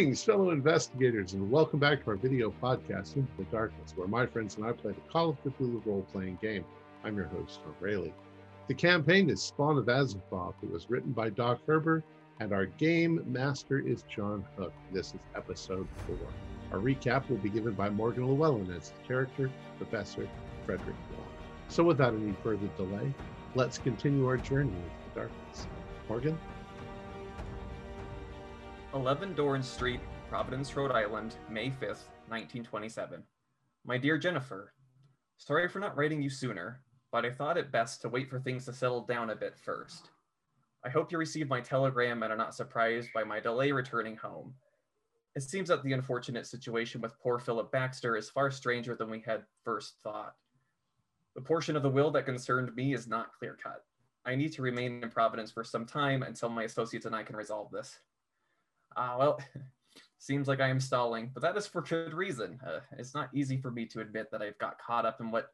Greetings, fellow investigators, and welcome back to our video podcast, Into the Darkness, where my friends and I play the Call of Cthulhu role playing game. I'm your host, Tom Rayleigh. The campaign is Spawn of Azathoth. It was written by Doc Herbert, and our game master is John Hook. This is episode four. Our recap will be given by Morgan Llewellyn as the character, Professor Frederick Long. So, without any further delay, let's continue our journey into the darkness. Morgan? 11 Doran Street, Providence, Rhode Island, May 5th, 1927. My dear Jennifer, sorry for not writing you sooner, but I thought it best to wait for things to settle down a bit first. I hope you received my telegram and are not surprised by my delay returning home. It seems that the unfortunate situation with poor Philip Baxter is far stranger than we had first thought. The portion of the will that concerned me is not clear cut. I need to remain in Providence for some time until my associates and I can resolve this. Ah, uh, well, seems like I am stalling, but that is for good reason. Uh, it's not easy for me to admit that I've got caught up in what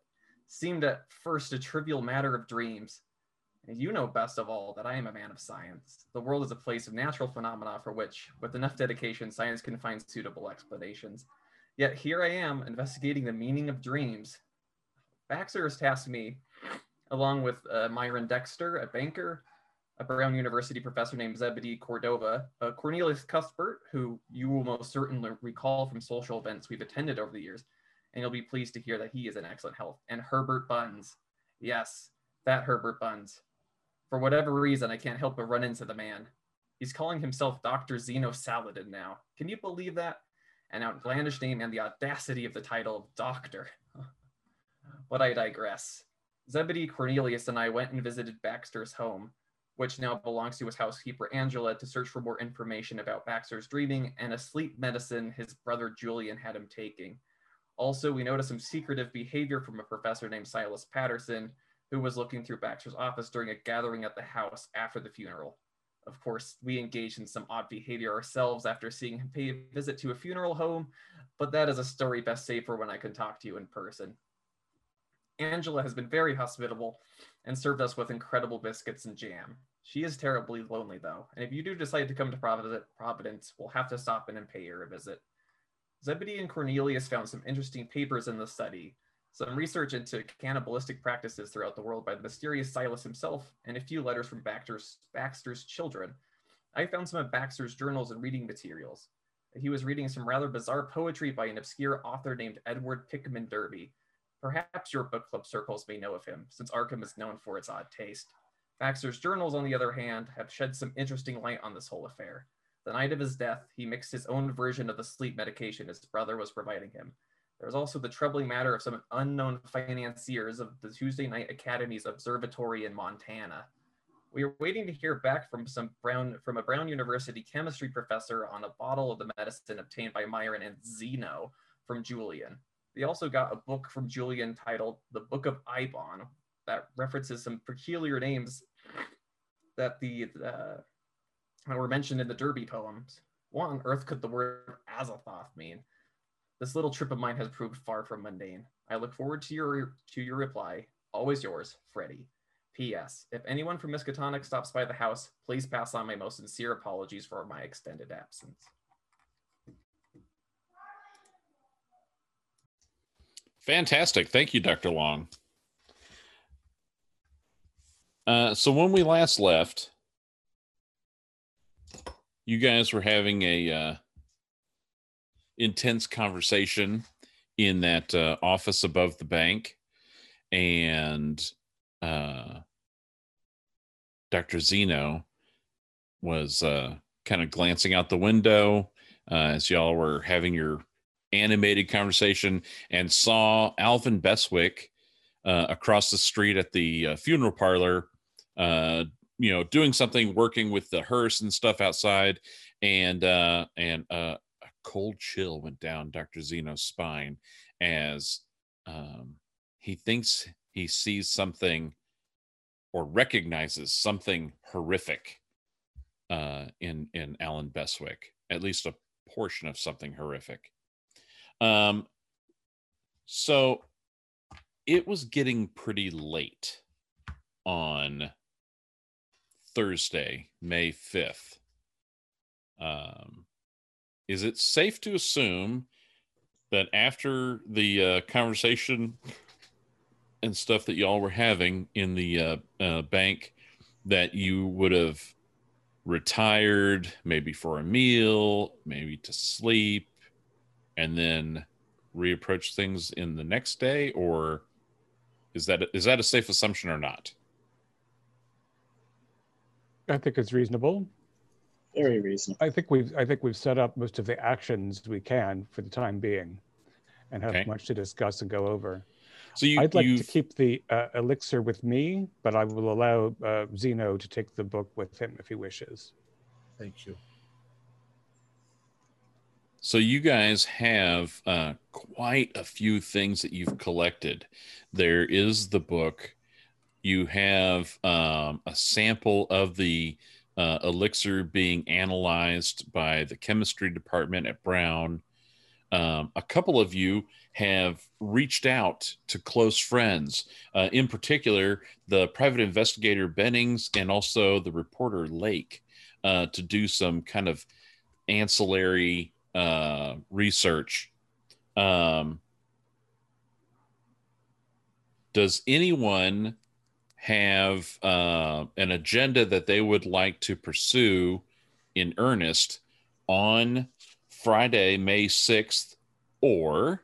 seemed at first a trivial matter of dreams. You know best of all that I am a man of science. The world is a place of natural phenomena for which, with enough dedication, science can find suitable explanations. Yet here I am investigating the meaning of dreams. Baxter has tasked me, along with uh, Myron Dexter, a banker, a Brown University professor named Zebedee Cordova, uh, Cornelius Cuthbert, who you will most certainly recall from social events we've attended over the years, and you'll be pleased to hear that he is in excellent health, and Herbert Buns. Yes, that Herbert Buns. For whatever reason, I can't help but run into the man. He's calling himself Dr. Zeno Saladin now. Can you believe that? An outlandish name and the audacity of the title of doctor. but I digress. Zebedee Cornelius and I went and visited Baxter's home, which now belongs to his housekeeper Angela, to search for more information about Baxter's dreaming and a sleep medicine his brother Julian had him taking. Also, we noticed some secretive behavior from a professor named Silas Patterson, who was looking through Baxter's office during a gathering at the house after the funeral. Of course, we engaged in some odd behavior ourselves after seeing him pay a visit to a funeral home, but that is a story best saved for when I can talk to you in person. Angela has been very hospitable and served us with incredible biscuits and jam. She is terribly lonely though, and if you do decide to come to Providence, we'll have to stop in and pay her a visit. Zebedee and Cornelius found some interesting papers in the study, some research into cannibalistic practices throughout the world by the mysterious Silas himself, and a few letters from Baxter's, Baxter's children. I found some of Baxter's journals and reading materials. He was reading some rather bizarre poetry by an obscure author named Edward Pickman Derby, Perhaps your book club circles may know of him, since Arkham is known for its odd taste. Baxter's journals, on the other hand, have shed some interesting light on this whole affair. The night of his death, he mixed his own version of the sleep medication his brother was providing him. There was also the troubling matter of some unknown financiers of the Tuesday Night Academy's observatory in Montana. We are waiting to hear back from some Brown from a Brown University chemistry professor on a bottle of the medicine obtained by Myron and Zeno from Julian. They also got a book from Julian titled The Book of Eibon that references some peculiar names that the uh, were mentioned in the Derby poems. What on earth could the word Azathoth mean? This little trip of mine has proved far from mundane. I look forward to your to your reply. Always yours, Freddie. P.S. If anyone from Miskatonic stops by the house, please pass on my most sincere apologies for my extended absence. Fantastic. Thank you, Dr. Long. Uh, so when we last left, you guys were having a uh, intense conversation in that uh, office above the bank, and uh, Dr. Zeno was uh, kind of glancing out the window uh, as y'all were having your animated conversation and saw Alvin Beswick uh, across the street at the uh, funeral parlor, uh, you know, doing something, working with the hearse and stuff outside, and uh, and uh, a cold chill went down Dr. Zeno's spine as um, he thinks he sees something or recognizes something horrific uh, in in Alan Beswick, at least a portion of something horrific. Um, so it was getting pretty late on Thursday, May 5th. Um, is it safe to assume that after the uh, conversation and stuff that y'all were having in the uh, uh, bank that you would have retired maybe for a meal maybe to sleep and then reapproach things in the next day or is that is that a safe assumption or not I think it's reasonable. Very reasonable. I think we've I think we've set up most of the actions we can for the time being, and have Okay. much to discuss and go over. so you I'd like to you've- keep the uh, elixir with me, but I will allow uh, Zeno to take the book with him if he wishes. Thank you. So you guys have uh, quite a few things that you've collected. There is the book. You have um, a sample of the uh, elixir being analyzed by the chemistry department at Brown. Um, a couple of you have reached out to close friends, uh, in particular, the private investigator Bennings and also the reporter Lake, uh, to do some kind of ancillary uh, research. Um, does anyone have uh, an agenda that they would like to pursue in earnest on Friday, May 6th? Or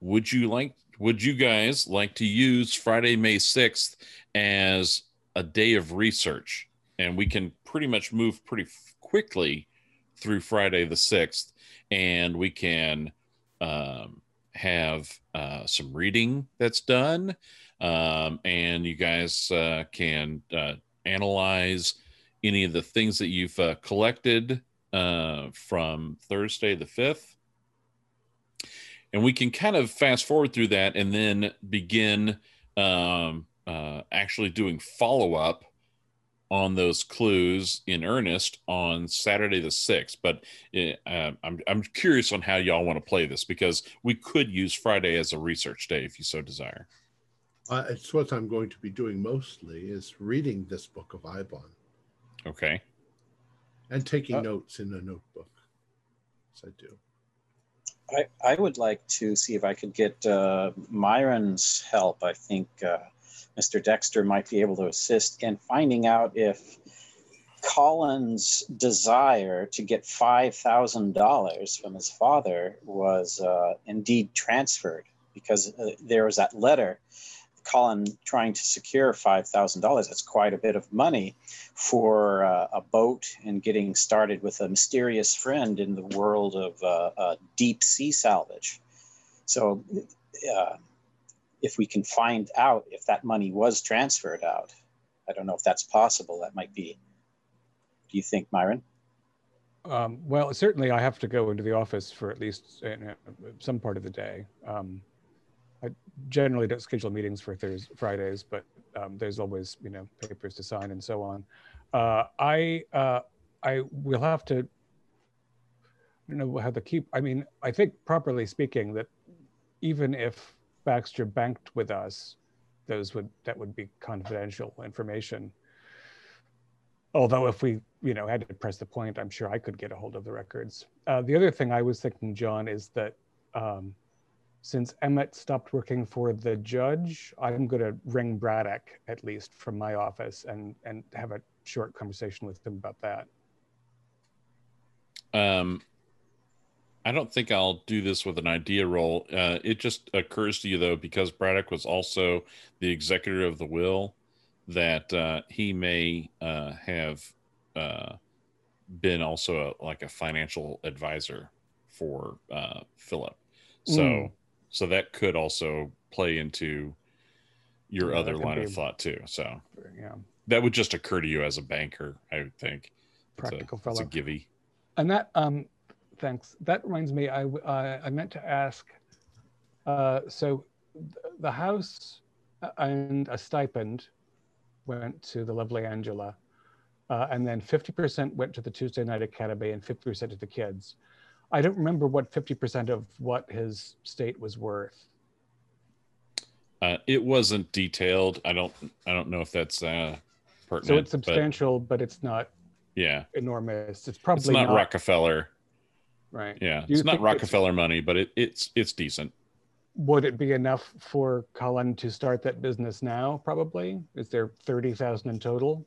would you like, would you guys like to use Friday, May 6th as a day of research? And we can pretty much move pretty quickly through Friday the 6th, and we can um, have uh, some reading that's done. Um, and you guys uh, can uh, analyze any of the things that you've uh, collected uh, from Thursday the 5th. And we can kind of fast forward through that and then begin um, uh, actually doing follow up on those clues in earnest on Saturday the 6th. But uh, I'm, I'm curious on how y'all want to play this because we could use Friday as a research day if you so desire. Uh, it's what I'm going to be doing mostly is reading this book of Eibon Okay. and taking Uh, notes in a notebook. Yes, I do. I, I would like to see if I could get uh, Myron's help. I think uh, Mr. Dexter might be able to assist in finding out if Colin's desire to get $5,000 from his father was uh, indeed transferred because uh, there was that letter. Colin trying to secure $5,000. That's quite a bit of money for uh, a boat and getting started with a mysterious friend in the world of uh, uh, deep sea salvage. So, uh, if we can find out if that money was transferred out, I don't know if that's possible. That might be. Do you think, Myron? Um, well, certainly I have to go into the office for at least uh, some part of the day. Um, I generally don't schedule meetings for Thursdays, Fridays, but um, there's always you know papers to sign and so on. Uh, I uh, I will have to. I don't know how to keep. I mean, I think properly speaking, that even if Baxter banked with us, those would that would be confidential information. Although if we you know had to press the point, I'm sure I could get a hold of the records. Uh, the other thing I was thinking, John, is that. Um, since Emmett stopped working for the judge, I'm going to ring Braddock at least from my office and and have a short conversation with him about that. Um, I don't think I'll do this with an idea roll. Uh, it just occurs to you though, because Braddock was also the executor of the will, that uh, he may uh, have uh, been also a, like a financial advisor for uh, Philip. So, Mm. so that could also play into your Yeah, other line of thought too. So Yeah, that would just occur to you as a banker, I would think. It's a- practical It's a givey. And that um, thanks. That reminds me. I I meant to ask. Uh, so th- the house and a stipend went to the lovely Angela, uh, and then fifty percent went to the Tuesday Night Academy and fifty percent to the kids. I don't remember what fifty percent of what his state was worth. Uh, it wasn't detailed. I don't. I don't know if that's uh, pertinent. So it's substantial, but, it's not yeah, enormous. It's probably it's not, Rockefeller. Right? Yeah, it's not it's- Rockefeller money, but it, it's it's decent. Would it be enough for Colin to start that business now? Probably. Is there thirty thousand in total?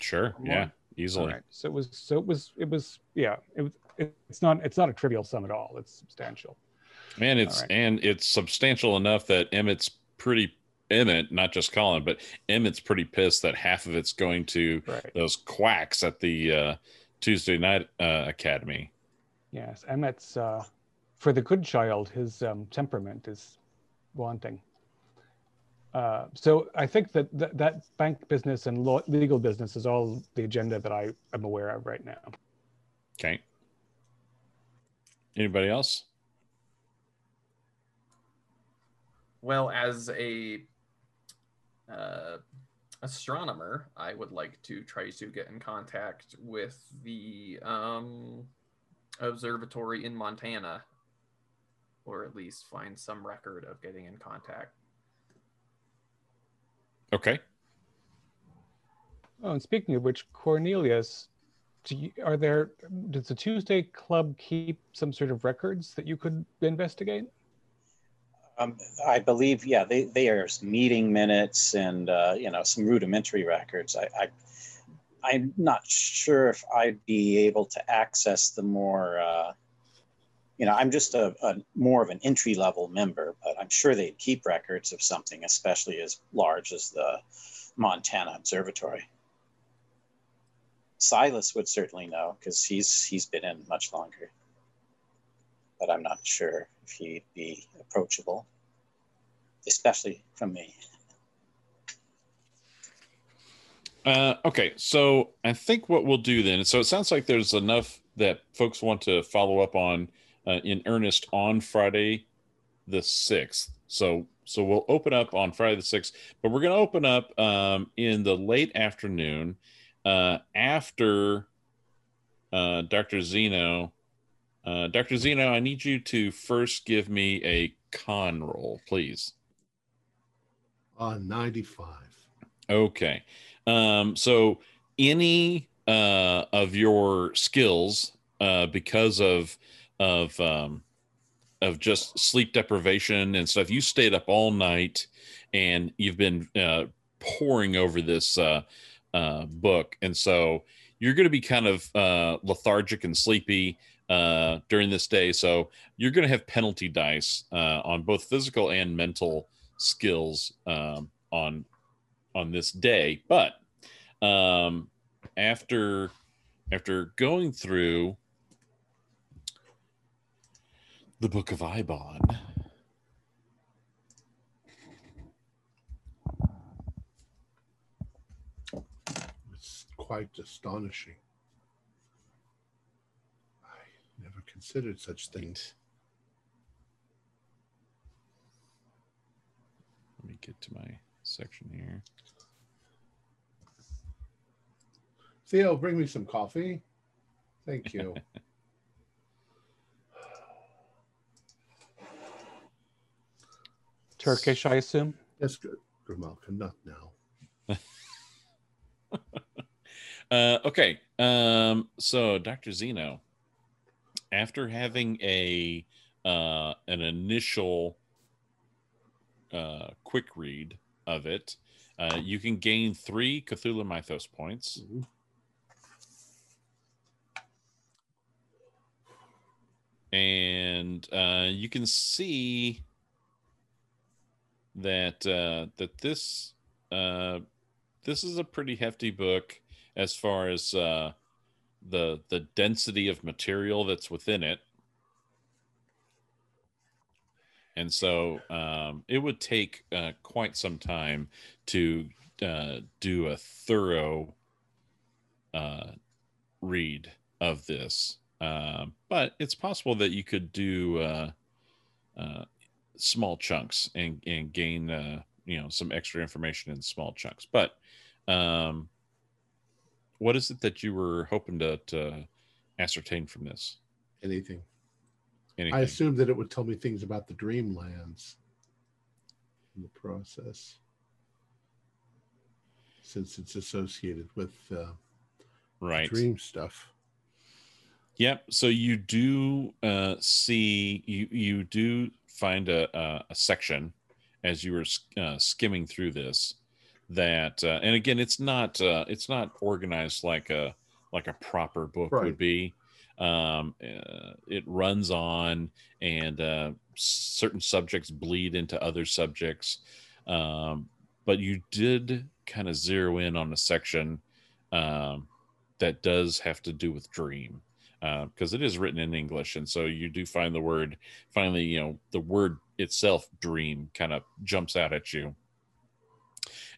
Sure, yeah, easily. Right. So it was. So it was. It was. Yeah. It was. It's not. It's not a trivial sum at all. It's substantial. And it's right. and it's substantial enough that Emmett's pretty Emmett, not just Colin, but Emmett's pretty pissed that half of it's going to Right. those quacks at the uh, Tuesday night uh, academy. Yes. Emmett's. Uh, for the good child, his um, temperament is wanting. Uh, so I think that th- that bank business and law- legal business is all the agenda that I am aware of right now. Okay. Anybody else? Well, as a uh, astronomer, I would like to try to get in contact with the um, observatory in Montana, or at least find some record of getting in contact. Okay. Oh, and speaking of which, Cornelius, do you, are there? Does the Tuesday Club keep some sort of records that you could investigate? Um, I believe, yeah, they, they are meeting minutes and, uh, you know, some rudimentary records. I, I, I'm not sure if I'd be able to access the more, uh, you know, I'm just a, a more of an entry level member, but I'm sure they'd keep records of something, especially as large as the Montana Observatory. Silas would certainly know because he's he's been in much longer but I'm not sure if he'd be approachable, especially from me. Uh, okay, so I think what we'll do then. So it sounds like there's enough that folks want to follow up on uh, in earnest on Friday, the sixth. So so we'll open up on Friday the sixth, but we're going to open up um, in the late afternoon uh, after uh, Dr. Zeno. Uh, Dr. Zeno, I need you to first give me a con roll, please. Uh, 95. Okay. Um, so any uh, of your skills, uh, because of of um, of just sleep deprivation and stuff, you stayed up all night and you've been uh, pouring over this uh, uh, book, and so you're going to be kind of uh, lethargic and sleepy uh, during this day. So you're going to have penalty dice uh, on both physical and mental skills um, on on this day. But um, after after going through the book of Eibon, It's quite astonishing. I never considered such things. let me get to my section here. Theo, bring me some coffee. Thank you. Turkish, I assume. Yes, good. Grimalka, not now. Uh, okay. Um, so Dr. Zeno, after having a uh, an initial uh, quick read of it, uh, you can gain three Cthulhu Mythos points. Mhm. and uh, you can see that uh, that this uh, this is a pretty hefty book as far as uh, the the density of material that's within it, and so um, it would take uh, quite some time to uh, do a thorough uh, read of this. Uh, but it's possible that you could do uh, uh, small chunks and, and gain you know some extra information in small chunks. But um, what is it that you were hoping to, to ascertain from this? Anything. Anything? I assumed that it would tell me things about the dreamlands in the process, since it's associated with uh, right. dream stuff. Yep. So you do uh, see you you do find a, a, a section as you were uh, skimming through this that uh, and again it's not uh, it's not organized like a like a proper book Right. would be um, uh, it runs on and uh, certain subjects bleed into other subjects. Um, but you did kind of zero in on a section um, that does have to do with dream because it is written in english. And so you do find the word finally you know the word itself dream kind of jumps out at you.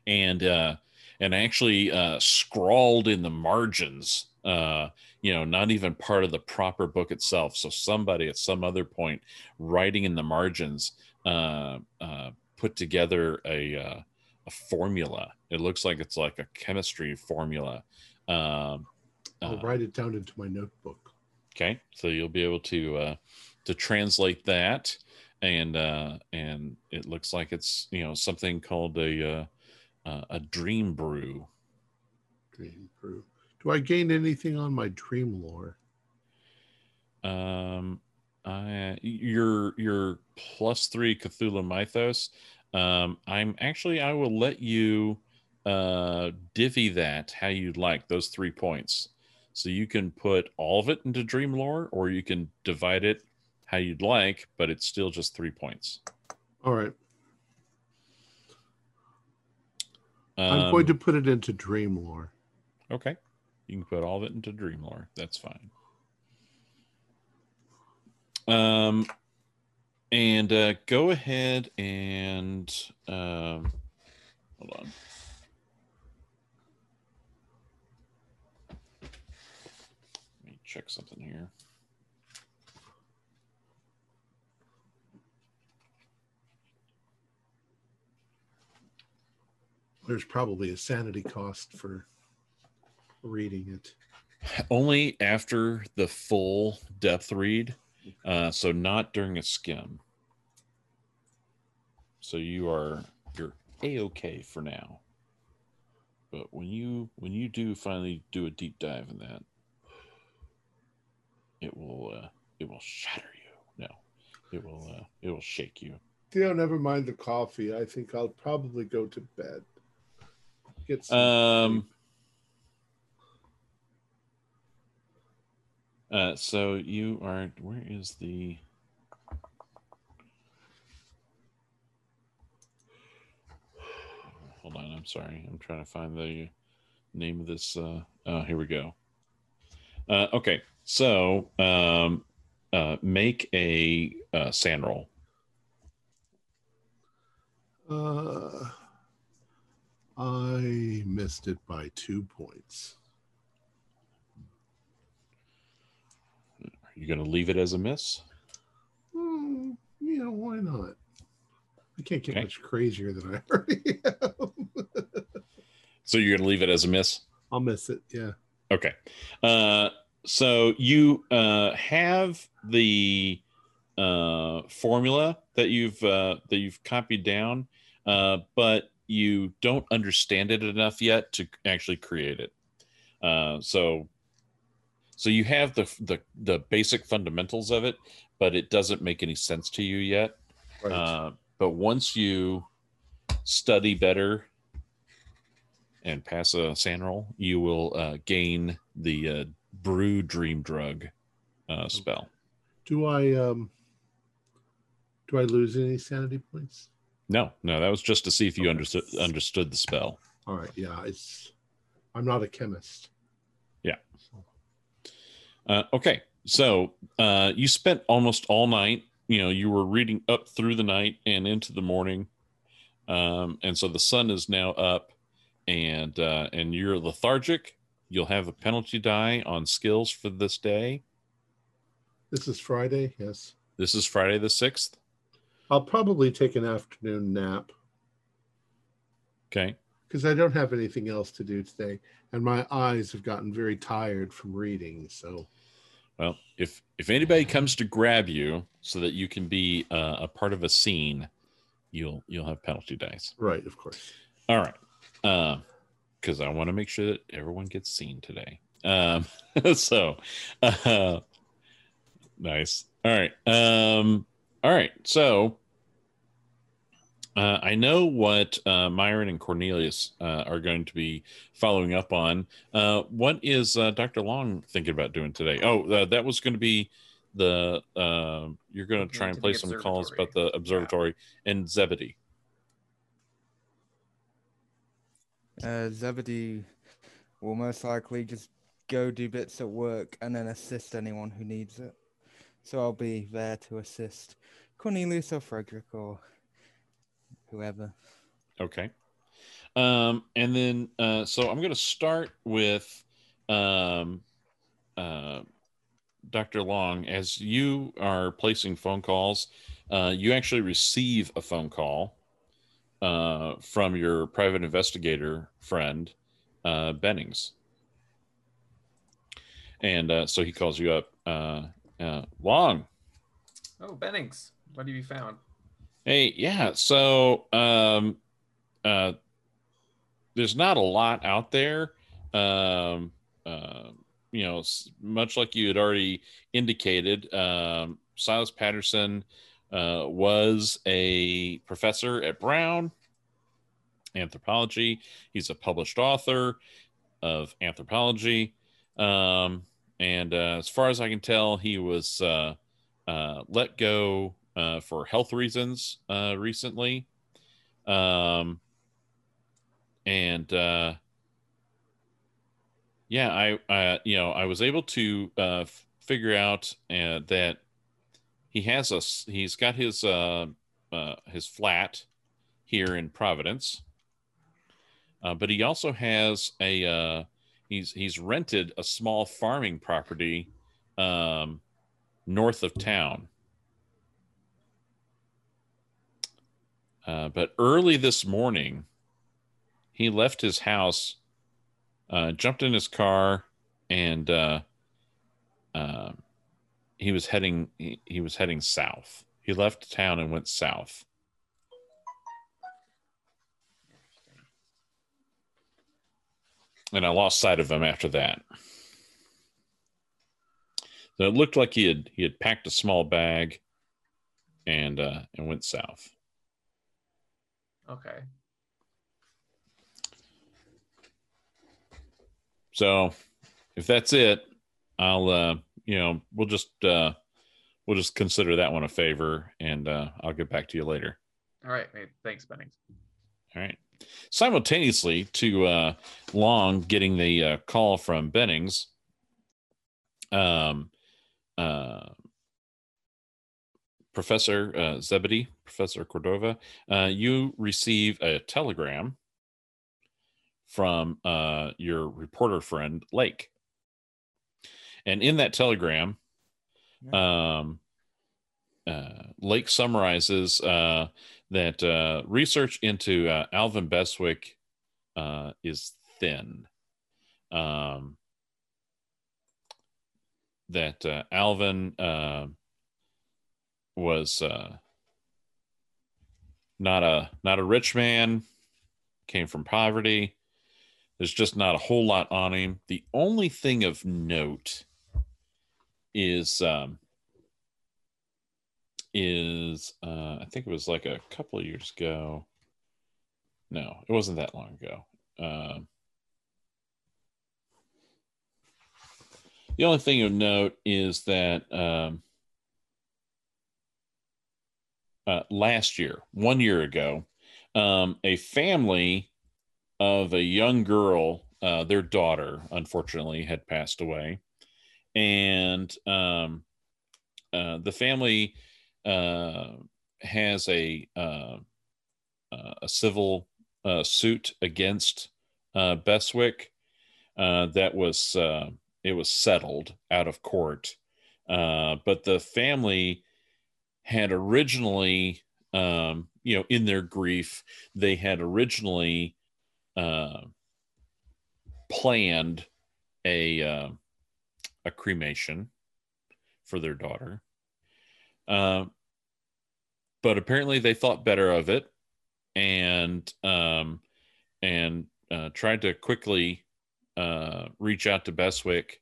And uh and actually uh scrawled in the margins uh you know not even part of the proper book itself so somebody at some other point writing in the margins uh uh put together a uh, a formula it looks like it's like a chemistry formula um I'll uh, write it down into my notebook. Okay, so you'll be able to uh, to translate that, and uh, and it looks like it's you know something called a a dream brew. Dream brew. Do I gain anything on my dream lore? Um, I your your plus three Cthulhu Mythos. Um, I'm actually I will let you uh divvy that how you'd like those three points. So you can put all of it into dream lore, or you can divide it how you'd like, but it's still just three points. All right. I'm going Um, to put it into dream lore. Okay. You can put all of it into Dreamlore. That's fine. Um, and uh, go ahead and um, hold on. Let me check something here. There's probably a sanity cost for reading it. Only after the full depth read, uh, so not during a skim. So you are you're a okay for now. But when you when you do finally do a deep dive in that, it will uh, it will shatter you. No, it will uh, it will shake you. You know, never mind the coffee. I think I'll probably go to bed. Get some Um. sleep. Uh, so you are. Where is the? Hold on. I'm sorry. I'm trying to find the name of this. Uh, oh, here we go. Uh, okay. So, um, uh, make a uh, SAN roll. Uh, I missed it by two points. Are you going to leave it as a miss? Hmm, yeah, why not? I can't get Okay. much crazier than I already am. So you're going to leave it as a miss? I'll miss it. Yeah. Okay. Uh, so you uh, have the uh, formula that you've uh, that you've copied down, uh, but you don't understand it enough yet to actually create it. Uh, so so you have the, the the basic fundamentals of it, but it doesn't make any sense to you yet. Right. Uh, but once you study better and pass a SAN roll, you will uh, gain the uh, brew dream drug uh, spell. do I um do I lose any sanity points? No, no, that was just to see if you Okay. understood understood the spell. All right. Yeah. It's. I'm not a chemist. Yeah. So, Uh, okay, so uh, you spent almost all night. You know, you were reading up through the night and into the morning, um, and so the sun is now up, and uh, and you're lethargic. You'll have a penalty die on skills for this day. this is Friday. Yes. This is Friday the sixth. I'll probably take an afternoon nap Okay. because I don't have anything else to do today, and my eyes have gotten very tired from reading. So Well, if if anybody comes to grab you so that you can be uh, a part of a scene, you'll you'll have penalty dice. right, of course. All right. Because I want to make sure that everyone gets seen today. Um, so, uh, Nice. All right. Um, all right. So uh, I know what uh, Myron and Cornelius uh, are going to be following up on. Uh, what is uh, Dr. Long thinking about doing today? Oh, uh, that was going to be the uh, you're going to try and into play some calls about the observatory and Zebedee. Uh, Zebedee will most likely just go do bits at work and then assist anyone who needs it. So I'll be there to assist Cornelius or Frederick or whoever. Okay. Um, and then, uh, so I'm going to start with um, uh, Dr. Long. As you are placing phone calls, uh, you actually receive a phone call uh, from your private investigator friend, uh, Bennings. And uh, so he calls you up. Uh, uh, Long, Oh, Bennings, what have you found? Hey, yeah. So, um, uh, there's not a lot out there. Um, uh, you know, much like you had already indicated, um, Silas Patterson uh, was a professor at Brown anthropology. He's a published author of anthropology. Um, and uh, as far as I can tell, he was uh, uh, let go uh, for health reasons uh, recently. Um, and uh, yeah, I, you know, I was able to uh, f- figure out uh, that he has a, he's got his, uh, uh, his flat here in Providence, uh, but he also has a, uh, he's he's rented a small farming property um, north of town. Uh, but early this morning, he left his house, uh, jumped in his car, and uh, uh, he was heading he, he was heading south. He left town and went south. And I lost sight of him after that. So it looked like he had he had packed a small bag and uh, and went south. Okay. So if that's it, I'll uh you know, we'll just uh we'll just consider that one a favor and uh I'll get back to you later. All right. Thanks, Bennings. All right. Simultaneously to uh Long getting the uh, call from Bennings, um uh Professor uh, Zebedee, Professor Cordova, uh, you receive a telegram from uh, your reporter friend Lake, and in that telegram, um, uh, Lake summarizes uh, that uh, research into uh, Alvin Beswick uh, is thin. Um, that uh, Alvin uh, was uh, not a not a rich man, came from poverty. There's just not a whole lot on him. The only thing of note is um, is uh, I think it was like a couple of years ago. No, it wasn't that long ago. Um, the only thing of note is that um, uh, last year, one year ago, um, a family of a young girl, uh, their daughter, unfortunately, had passed away, and um, uh, the family uh, has a uh, uh, a civil suit against Beswick that was it was settled out of court, but the family had originally, um, you know, in their grief, they had originally uh, planned a uh, a cremation for their daughter. Uh, but apparently they thought better of it and um, and uh, tried to quickly uh, reach out to Beswick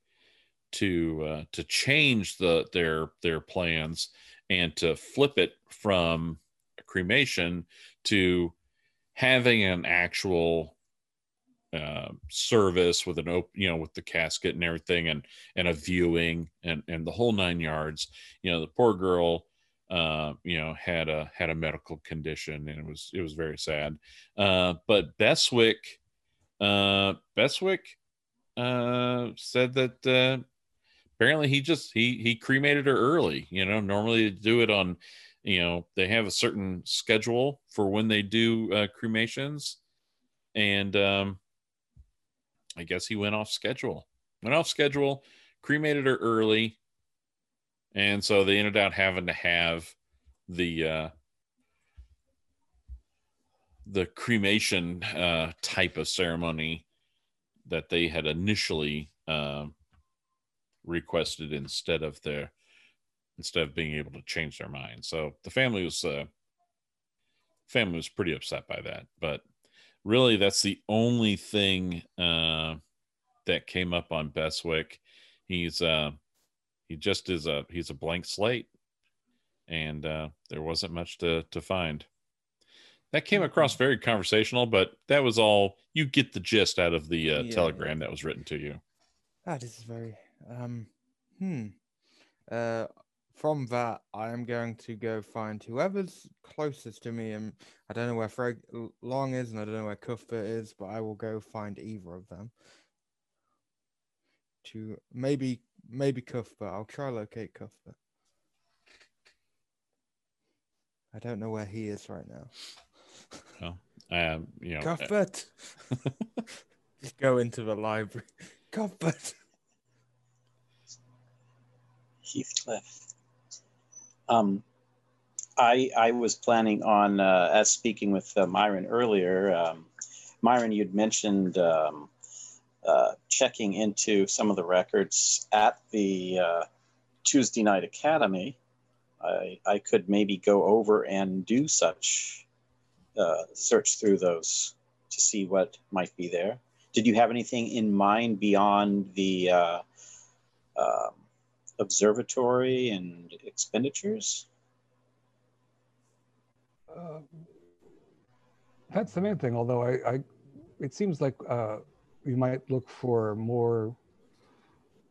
to uh, to change the their their plans and to flip it from cremation to having an actual uh, service with an open, you know, with the casket and everything, and and a viewing and and the whole nine yards. You know, the poor girl, uh, you know, had a had a medical condition, and it was it was very sad. Uh, but Beswick, uh, Beswick, uh, said that uh, apparently he just he he cremated her early. You know, normally they do it on, you know, they have a certain schedule for when they do uh, cremations, and um I guess he went off schedule. Went off schedule, cremated her early, and so they ended up having to have the uh, the cremation uh, type of ceremony that they had initially uh, requested instead of their instead of being able to change their mind. So the family was uh, family was pretty upset by that, but really that's the only thing uh, that came up on Beswick. He's uh, he just is a he's a blank slate, and uh, there wasn't much to to find. That came across very conversational, but that was all. You get the gist out of the uh, Yeah, telegram that was written to you. Ah, this is very um hmm. Uh from that I am going to go find whoever's closest to me and I don't know where Fred Long is and I don't know where Cuthbert is, but I will go find either of them. To maybe maybe Cuthbert. I'll try locate Cuthbert. I don't know where he is right now. Um, you know, uh, Cuthbert. Just go into the library. Cuthbert. Heathcliff. Um, I I was planning on uh, as speaking with uh, Myron earlier. Um, Myron, you'd mentioned um, uh, checking into some of the records at the uh, Tuesday Night Academy. I I could maybe go over and do such uh, search through those to see what might be there. Did you have anything in mind beyond the uh, um, observatory and expenditures? Uh, that's the main thing. Although I, I it seems like uh, we might look for more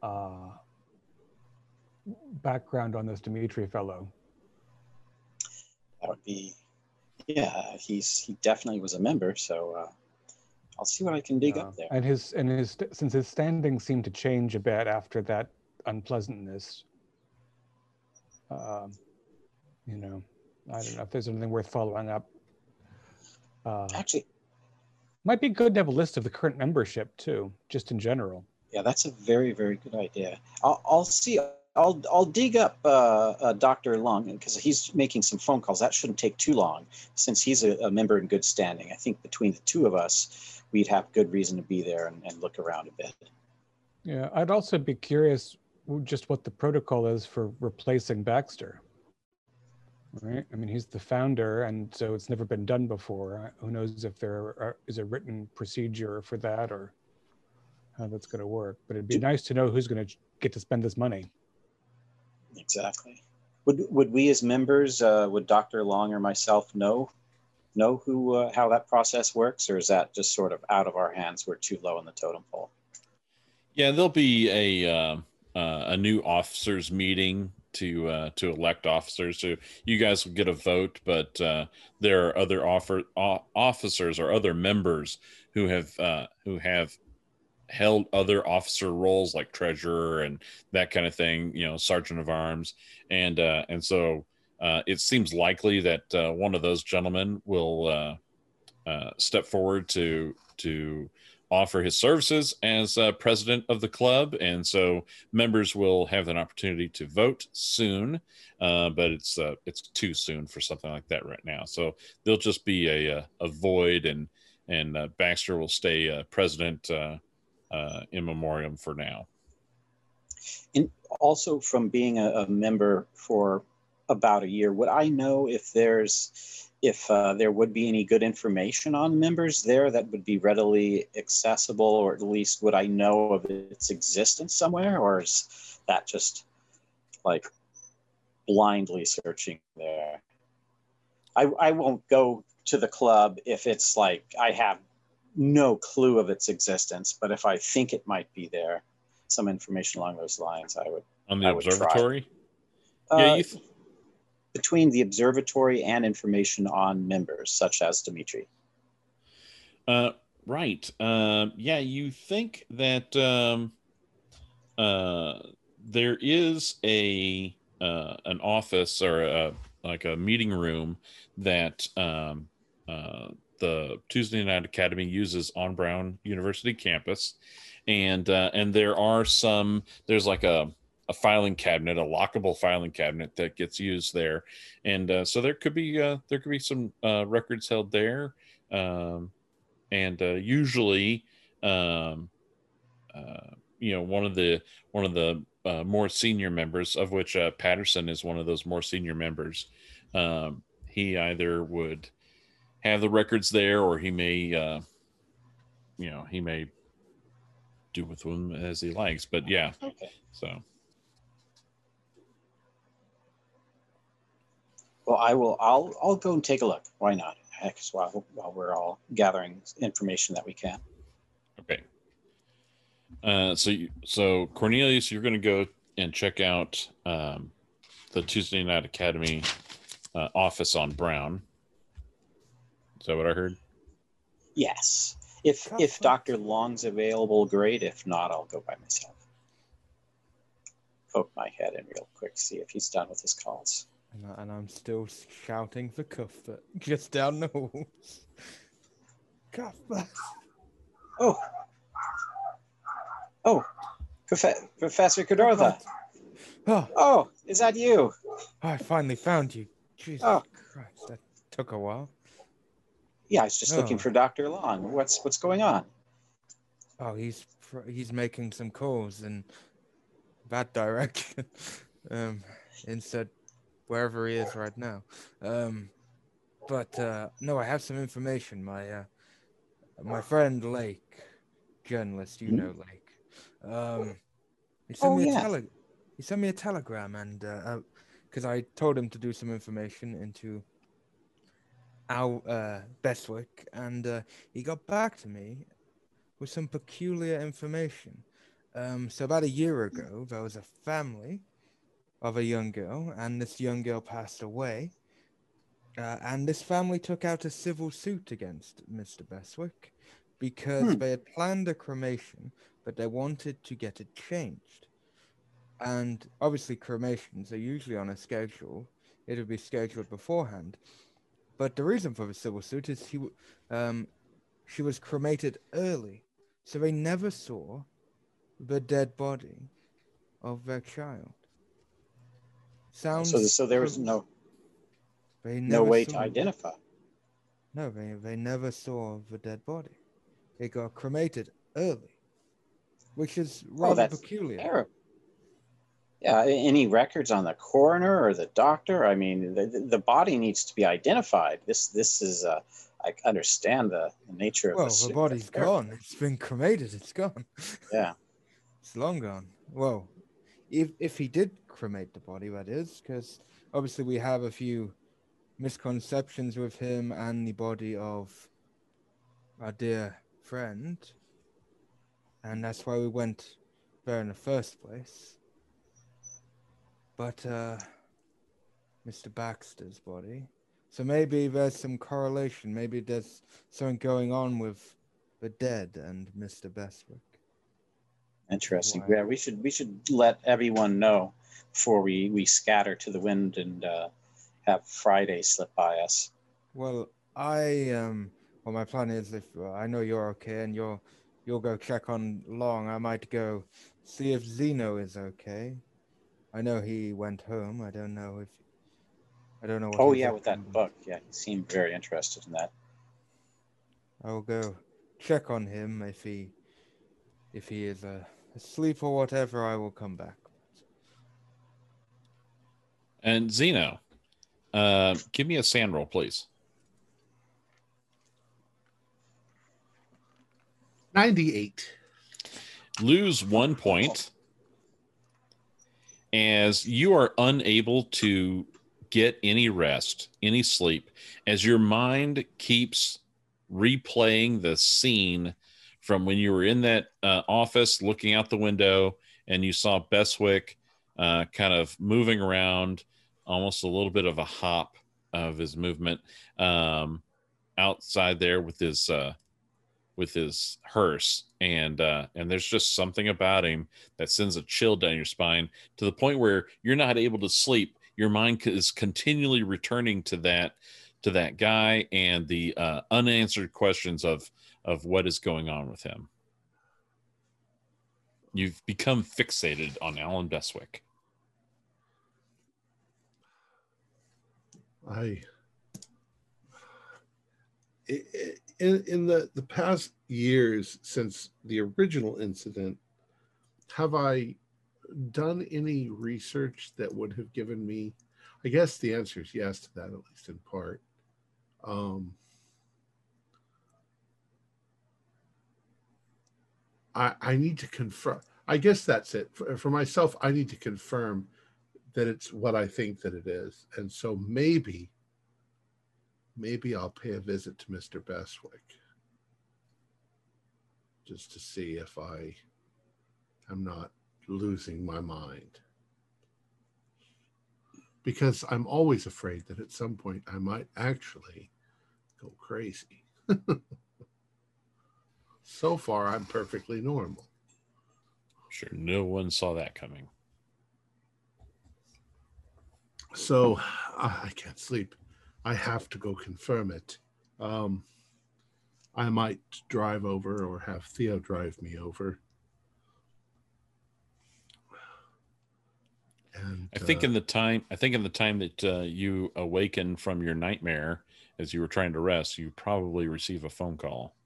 uh, background on this Dimitri fellow. That would be, yeah. He's he definitely was a member, so uh, I'll see what I can dig up there. And his and his since his standing seemed to change a bit after that unpleasantness. Um, you know, I don't know if there's anything worth following up. Uh, Actually, might be good to have a list of the current membership too, just in general. yeah, that's a very very good idea. I'll I'll see. I'll I'll dig up uh, uh, Dr. Lung because he's making some phone calls. That shouldn't take too long since he's a, a member in good standing. I think between the two of us, we'd have good reason to be there and, and look around a bit. Yeah, I'd also be curious just what the protocol is for replacing Baxter. Right? I mean, he's the founder, and so it's never been done before. Uh, Who knows if there are, is a written procedure for that or how that's going to work? But it'd be nice to know who's going to get to spend this money. Exactly. Would would we as members, uh, would Dr. Long or myself know know who uh, how that process works, or is that just sort of out of our hands? We're too low on the totem pole. Yeah, there'll be a uh, uh, a new officers meeting to uh, to elect officers. So you guys will get a vote, but uh, there are other offer officers or other members who have uh, who have held other officer roles like treasurer and that kind of thing. You know, sergeant of arms, and uh, and so uh, it seems likely that uh, one of those gentlemen will uh, uh, step forward to to offer his services as uh, president of the club, and so members will have an opportunity to vote soon. Uh, but it's uh, it's too soon for something like that right now. So there'll just be a a, a void, and and uh, Baxter will stay uh, president uh, uh, in memoriam for now. And also from being a, a member for about a year. Would I know if there's if uh, there would be any good information on members there that would be readily accessible, or at least would I know of its existence somewhere, or is that just like blindly searching there? I, I won't go to the club if it's like I have no clue of its existence, but if I think it might be there, some information along those lines, I would. On the I would try. observatory? Uh, yeah, you th- between the observatory and information on members, such as Dimitri. Uh, right. Um, yeah, you think that um, uh, there is a uh, an office or a, like a meeting room that um, uh, the Tuesday Night Academy uses on Brown University campus, and uh, and there are some. There's like a a filing cabinet, a lockable filing cabinet that gets used there, and uh, so there could be uh, there could be some uh, records held there, um, and uh, usually, um, uh, you know, one of the one of the uh, more senior members, of which uh, Patterson is one of those more senior members, um, he either would have the records there, or he may, uh, you know, he may do with them as he likes. But yeah, Okay. so. Well, I will. I'll. I'll go and take a look. Why not? Heck, while while we're all gathering information that we can. Okay. Uh, so you, so Cornelius, you're going to go and check out um, the Tuesday Night Academy uh, office on Brown. Is that what I heard? Yes. If if Doctor Long's available, great. If not, I'll go by myself. Poke my head in real quick, see if he's done with his calls. And, I, and I'm still shouting for Cuthbert just down the halls. Cuthbert. Oh. Oh, Profe- Professor Cordova. Oh, Oh, is that you? I finally found you. Jesus Oh. Christ, that took a while. Yeah, I was just looking Oh. for Doctor Long. What's what's going on? Oh, he's he's making some calls in that direction. um, instead, wherever he is right now. Um, but uh, no, I have some information. My uh, my friend Lake, journalist, you Hmm? know Lake. Um, he sent Oh, me a yeah. tele- he sent me a telegram, and because I told him to do some information into our uh, Bestwick, and uh, he got back to me with some peculiar information. Um, so about a year ago, there was a family of a young girl, and this young girl passed away. Uh, and this family took out a civil suit against Mr. Bestwick because Hmm. they had planned a cremation, but they wanted to get it changed. And obviously, cremations are usually on a schedule. It would be scheduled beforehand. But the reason for the civil suit is he, um, she was cremated early, so they never saw the dead body of their child. Sounds So so there was no no way to identify. No, they they never saw the dead body. It got cremated early, which is rather Oh, peculiar. Terrible. Yeah, any records on the coroner or the doctor? I mean, the, the- body needs to be identified. This this is uh, I understand the, the nature of Well, the body's gone. It's been cremated. It's gone. Yeah. It's long gone. Well, if if he did cremate the body, that is, because obviously we have a few misconceptions with him and the body of our dear friend, and that's why we went there in the first place. But uh, Mr. Baxter's body. So maybe there's some correlation. Maybe there's something going on with the dead and Mr. Bestwick. Interesting. Why? Yeah, we should we should let everyone know before we we scatter to the wind and uh, have Friday slip by us. Well, I um. Well, my plan is if uh, I know you're okay and you'll you'll go check on Long, I might go see if Zeno is okay. I know he went home. I don't know if I don't know. What Oh yeah, with that book. Yeah, he seemed very interested in that. I'll go check on him if he if he is uh, asleep or whatever. I will come back. And Zeno, uh, give me a SAN roll, please. 98. Lose one point as you are unable to get any rest, any sleep, as your mind keeps replaying the scene from when you were in that uh, office looking out the window and you saw Beswick uh, kind of moving around, almost a little bit of a hop of his movement um, outside there with his uh, with his hearse, and uh, and there's just something about him that sends a chill down your spine to the point where you're not able to sleep. Your mind is continually returning to that to that guy and the uh, unanswered questions of of what is going on with him. You've become fixated on Alan Beswick. I in, in the, the past years since the original incident, have I done any research that would have given me? I guess the answer is yes to that, at least in part. Um, I, I need to confirm. I guess that's it. For, for myself, I need to confirm that it's what I think that it is. And so maybe maybe I'll pay a visit to Mr. Beswick just to see if I am not losing my mind. Because I'm always afraid that at some point I might actually go crazy. so far, I'm perfectly normal. Sure, no one saw that coming. So uh, I can't sleep. I have to go confirm it. Um, I might drive over or have Theo drive me over. And I think uh, in the time, I think in the time that uh, you awaken from your nightmare as you were trying to rest, you probably receive a phone call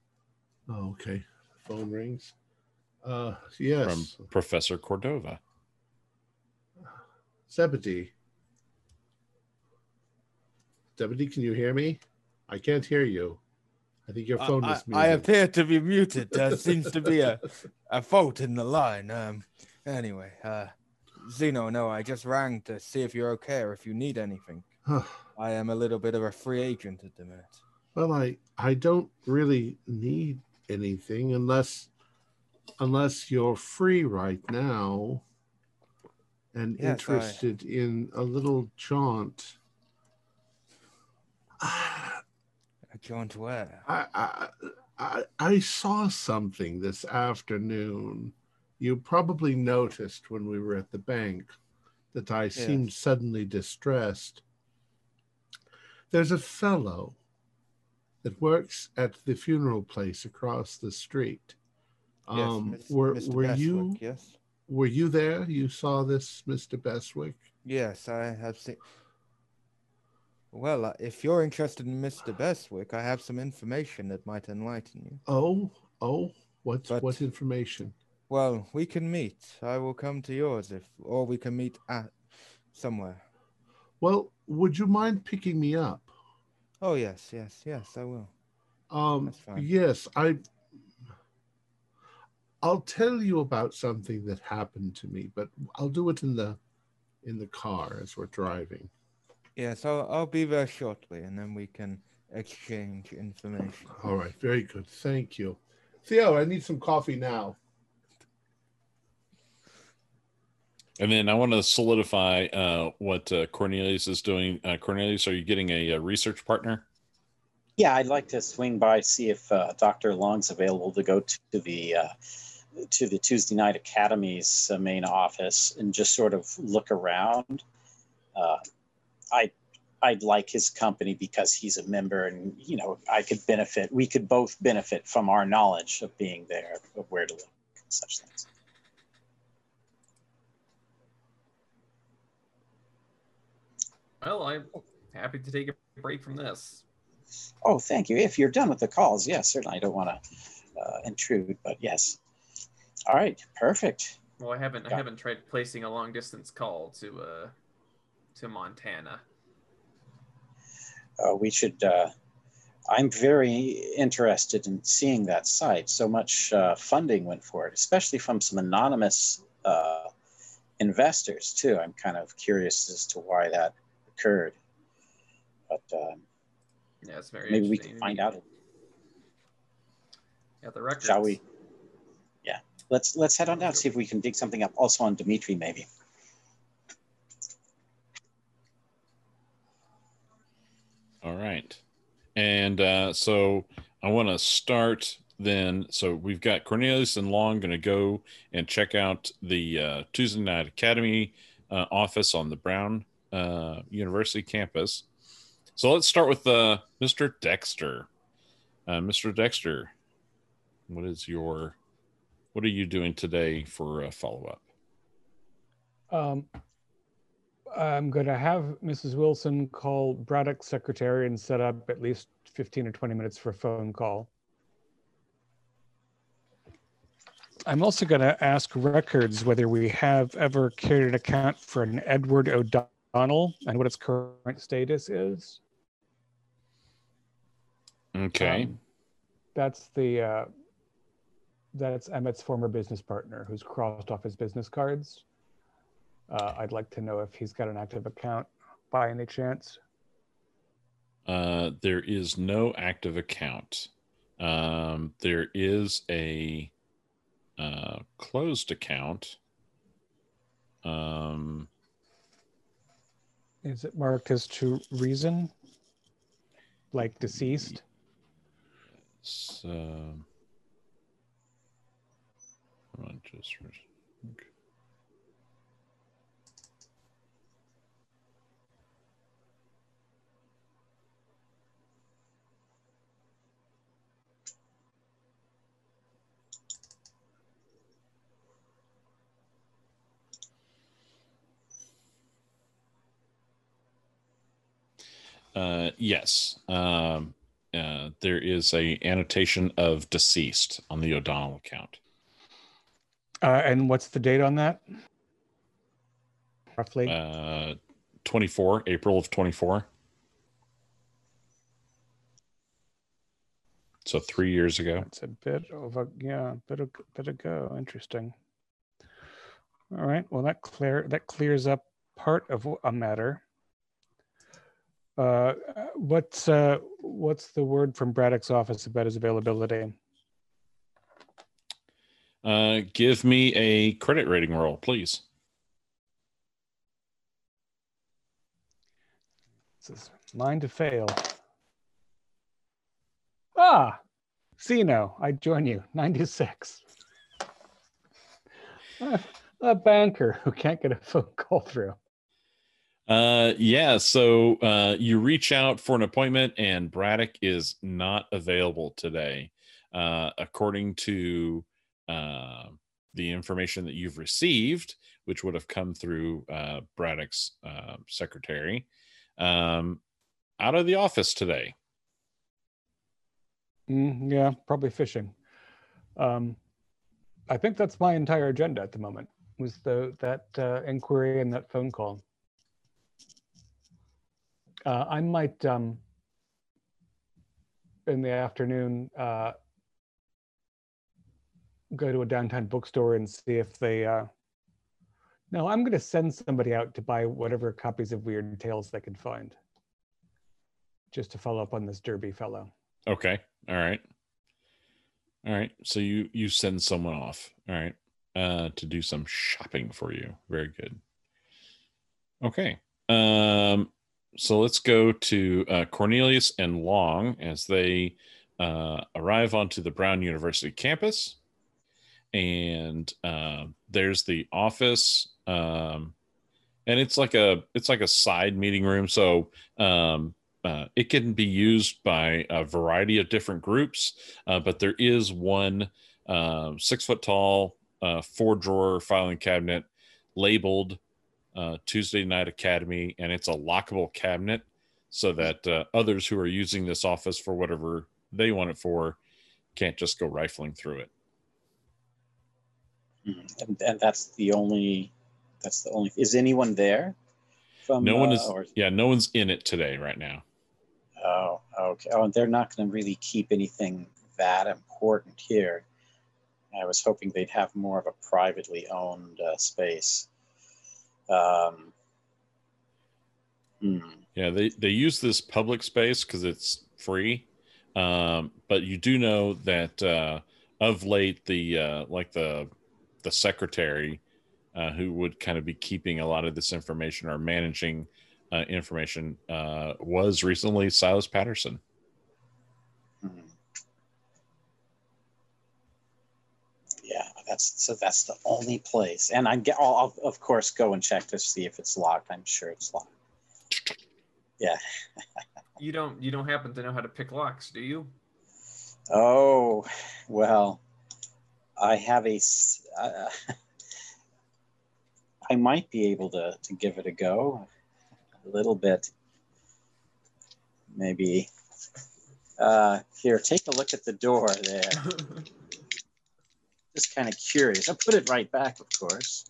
oh, okay. Phone rings. Uh, yes. from Professor Cordova. Zebedee. Zebedee, can you hear me? I can't hear you. I think your phone I, is muted. I muted. appear to be muted. There seems to be a, a fault in the line. Um, anyway, uh, Zeno, no, I just rang to see if you're okay or if you need anything. I am a little bit of a free agent at the minute. well, I I don't really need anything unless unless you're free right now and Yes, I- interested in a little jaunt. A jaunt where? I, I, I, I saw something this afternoon. You probably noticed when we were at the bank that I seemed suddenly distressed. There's a fellow that works at the funeral place across the street. Yes, Um, Miss- were Mr. were Bestwick, you Yes. were you there? You saw this, Mister Beswick? Yes, I have seen. Well, uh, if you're interested in Mr. Bestwick, I have some information that might enlighten you. Oh, oh, what But- what information? Well, we can meet. I will come to yours if, or we can meet at somewhere. Well, would you mind picking me up? Oh yes, yes, yes, I will. Um, yes, I. I'll tell you about something that happened to me, but I'll do it in the, in the car as we're driving. Yes, I'll, I'll be there shortly, and then we can exchange information. All right, very good, thank you, Theo. I need some coffee now. And then I want to solidify uh, what uh, Cornelius is doing. Uh, Cornelius, are you getting a, uh research partner? Yeah, I'd like to swing by see if uh, Dr. Long's available to go to the uh, to the Tuesday Night Academy's main office and just sort of look around. I I'd like his company because he's a member, and you know I could benefit. We could both benefit from our knowledge of being there, of where to look, and such things. Well, I'm happy to take a break from this. Oh, thank you. If you're done with the calls, yes, certainly. I don't want to uh, intrude, but yes. All right, perfect. Well, I haven't I haven't tried placing a long distance call to uh to Montana. Uh, we should. Uh, I'm very interested in seeing that site. So much uh, funding went for it, especially from some anonymous uh, investors too. I'm kind of curious as to why that occurred. But um, Yeah, it's very maybe we can find out. Yeah, the records. Shall we? Yeah. Let's let's head on down see if we can dig something up. Also on Dimitri, maybe. All right. And uh, so I want to start then. So we've got Cornelius and Long going to go and check out the uh, Tuesday Night Academy uh, office on the Brown uh, University campus. So let's start with uh, Mr. Dexter. Uh, Mr. Dexter, what is your, what are you doing today for a follow up? Um, I'm going to have Mrs. Wilson call Braddock's secretary and set up at least 15 or 20 minutes for a phone call. I'm also going to ask records whether we have ever carried an account for an Edward O'Donnell and what its current status is. Okay. Um, that's the uh, that's Emmett's former business partner who's crossed off his business cards. Uh, I'd like to know if he's got an active account by any chance. Uh, there is no active account. Um, there is a uh, closed account. Um, Is it marked as to reason? Like deceased? so, just okay. Uh, yes. Um, uh, there is a annotation of deceased on the O'Donnell account. Uh, and what's the date on that? Roughly. Uh, 24, April of 24. So three years ago. It's a bit of a yeah, bit of a bit ago. Interesting. All right. Well, that clear that clears up part of a matter. Uh, what's uh, what's the word from Braddock's office about his availability? Uh, give me a credit rating roll, please. This is mine to fail. Ah, Zeno, I join you. 96. Uh, a banker who can't get a phone call through. Uh, yeah. So uh, you reach out for an appointment, and Braddock is not available today, uh, according to uh, the information that you've received, which would have come through uh, Braddock's uh, secretary. Um, out of the office today. Mm, yeah, probably fishing. Um, I think that's my entire agenda at the moment. Was the that uh, inquiry and that phone call. Uh, I might um, in the afternoon uh, go to a downtown bookstore and see if they. Uh, no, I'm going to send somebody out to buy whatever copies of Weird Tales they can find. Just to follow up on this Derby fellow. Okay. All right. All right. So you you send someone off. All right. Uh to do some shopping for you. Very good. Okay. Um so let's go to uh, Cornelius and Long as they uh, arrive onto the Brown University campus. And uh, there's the office. Um, and it's like a it's like a side meeting room. So um, uh, it can be used by a variety of different groups, uh, but there is one uh, six foot tall, four drawer filing cabinet labeled uh, Tuesday Night Academy, and it's a lockable cabinet so that uh, others who are using this office for whatever they want it for can't just go rifling through it. Mhm. And, and that's the only. That's the only. Is anyone there? From, no one uh, is. or- Yeah, no one's in it today right now. Oh, okay. Oh, and they're not going to really keep anything that important here. I was hoping they'd have more of a privately owned uh, space. Um, hmm. Yeah, they they use this public space because it's free, um, but you do know that uh, of late the uh, like the the secretary uh, who would kind of be keeping a lot of this information or managing uh, information uh, was recently Silas Patterson. Hmm. Yeah, that's so. That's the only place, and I get. I'll, I'll of course go and check to see if it's locked. I'm sure it's locked. Yeah. You don't you don't happen to know how to pick locks, do you? Oh, well, I have a. Uh, I might be able to to give it a go, a little bit. Maybe. Uh, here, take a look at the door there. Just kind of curious. I'll put it right back, of course.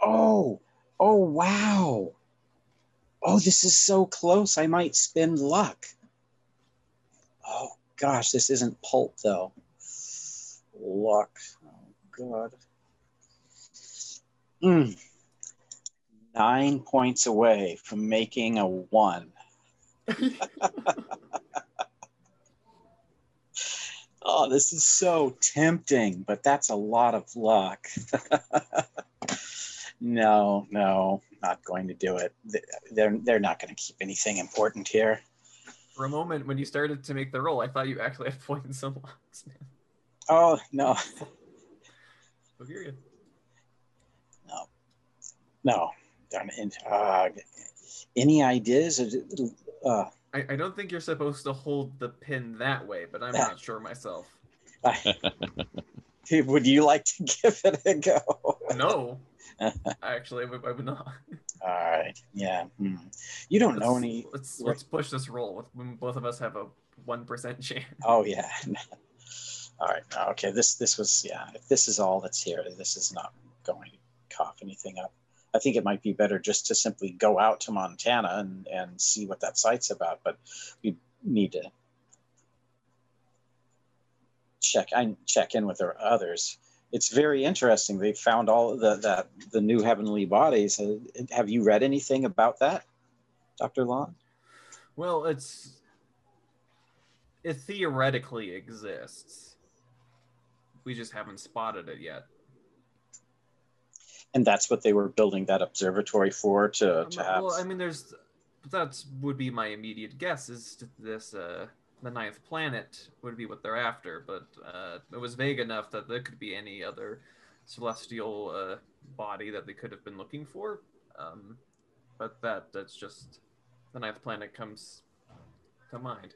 Oh, oh, wow. Oh, this is so close. I might spend luck. Oh, gosh, this isn't pulp, though. Luck. Oh, God. Hmm. Nine points away from making a one. Oh, this is so tempting, but that's a lot of luck. no, no, not going to do it. They're they're not going to keep anything important here. For a moment, when you started to make the roll, I thought you actually had points some locks. Oh no, you. no. Darn it. Uh, any ideas? Uh, I, I don't think you're supposed to hold the pin that way, but I'm not sure myself. would you like to give it a go? No, actually, I would, I would not. All right. Yeah. hmm. You don't know Let's- any. Let's let's push this roll. With both of us have a one percent chance. Oh yeah. all right. Okay. This this was yeah. If this is all that's here, this is not going to cough anything up. I think it might be better just to simply go out to Montana and and see what that site's about. But we need to check. I check in with the others. It's very interesting. They found all the that the new heavenly bodies. Uh, Have you read anything about that, Doctor Long? Well, it's it theoretically exists. We just haven't spotted it yet. And that's what they were building that observatory for to, to have. Um, Well, I mean, there's that would be my immediate guess is this uh the ninth planet would be what they're after, but uh, it was vague enough that there could be any other celestial uh, body that they could have been looking for. Um, but that that's just the ninth planet comes to mind.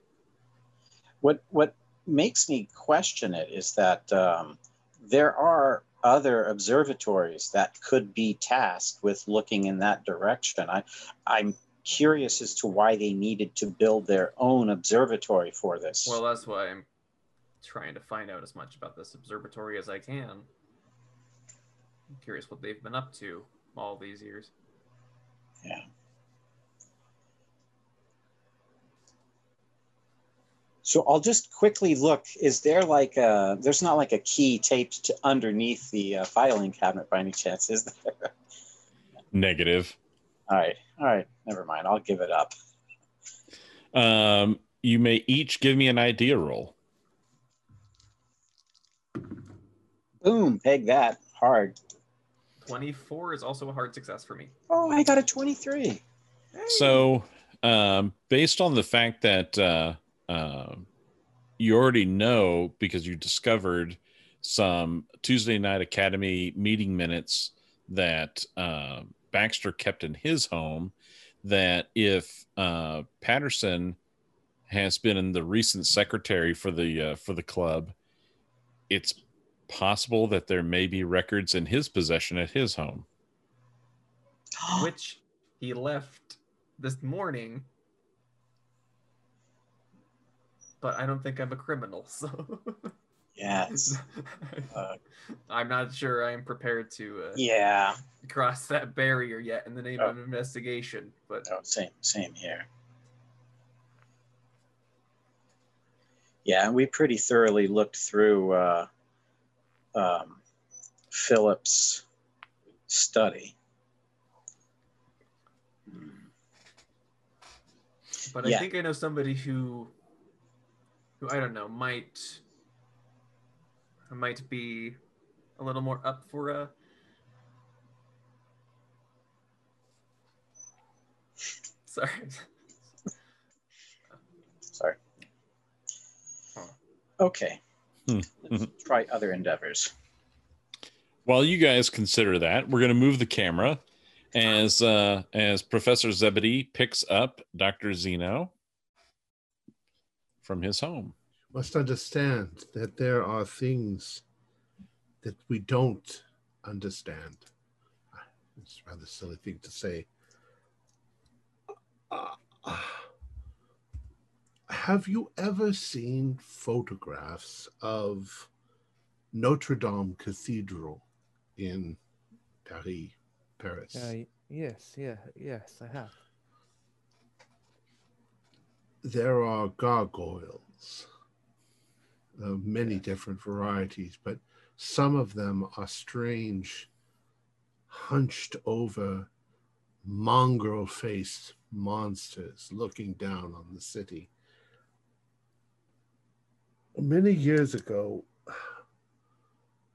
what what makes me question it is that um, there are other observatories that could be tasked with looking in that direction. I, I'm curious as to why they needed to build their own observatory for this. Well, that's why I'm trying to find out as much about this observatory as I can. I'm curious what they've been up to all these years. yeah. So I'll just quickly look. Is there like a? There's not like a key taped to underneath the uh, filing cabinet by any chance, is there? Negative. All right, all right. Never mind. I'll give it up. Um, you may each give me an idea roll. Boom, peg that hard. 24 is also a hard success for me. Oh, I got a 23. So, um, based on the fact that uh, uh, you already know because you discovered some Tuesday Night Academy meeting minutes that uh, Baxter kept in his home, that if uh, Patterson has been in the recent secretary for the uh, for the club, it's possible that there may be records in his possession at his home. Which he left this morning. But I don't think I'm a criminal, so Yes. Uh, I'm not sure I'm prepared to uh, yeah. cross that barrier yet in the name Oh. of investigation, but Oh, same, same here. Yeah, and we pretty thoroughly looked through uh, um, Philip's study. But I think I know somebody who who I don't know might might be a little more up for a sorry Sorry. Huh. Okay. Hmm. Let's try other endeavors. While you guys consider that, we're going to move the camera as uh, as Professor Zebedee picks up Dr. Zeno from his home. must understand that there are things that we don't understand. It's a rather silly thing to say. Uh, uh, have you ever seen photographs of Notre Dame Cathedral in Paris, Paris? Uh, yes, yeah, yes, I have. There are gargoyles, uh, many different varieties, but some of them are strange, hunched over, mongrel faced monsters looking down on the city. Many years ago,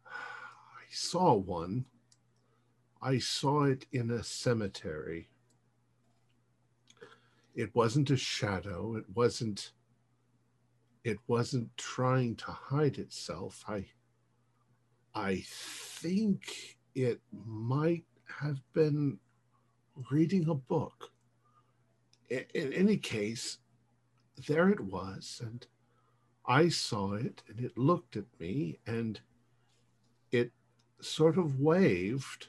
I saw one. I saw it in a cemetery it wasn't a shadow it wasn't it wasn't trying to hide itself. I i think it might have been reading a book. In, in any case there it was and i saw it and it looked at me and it sort of waved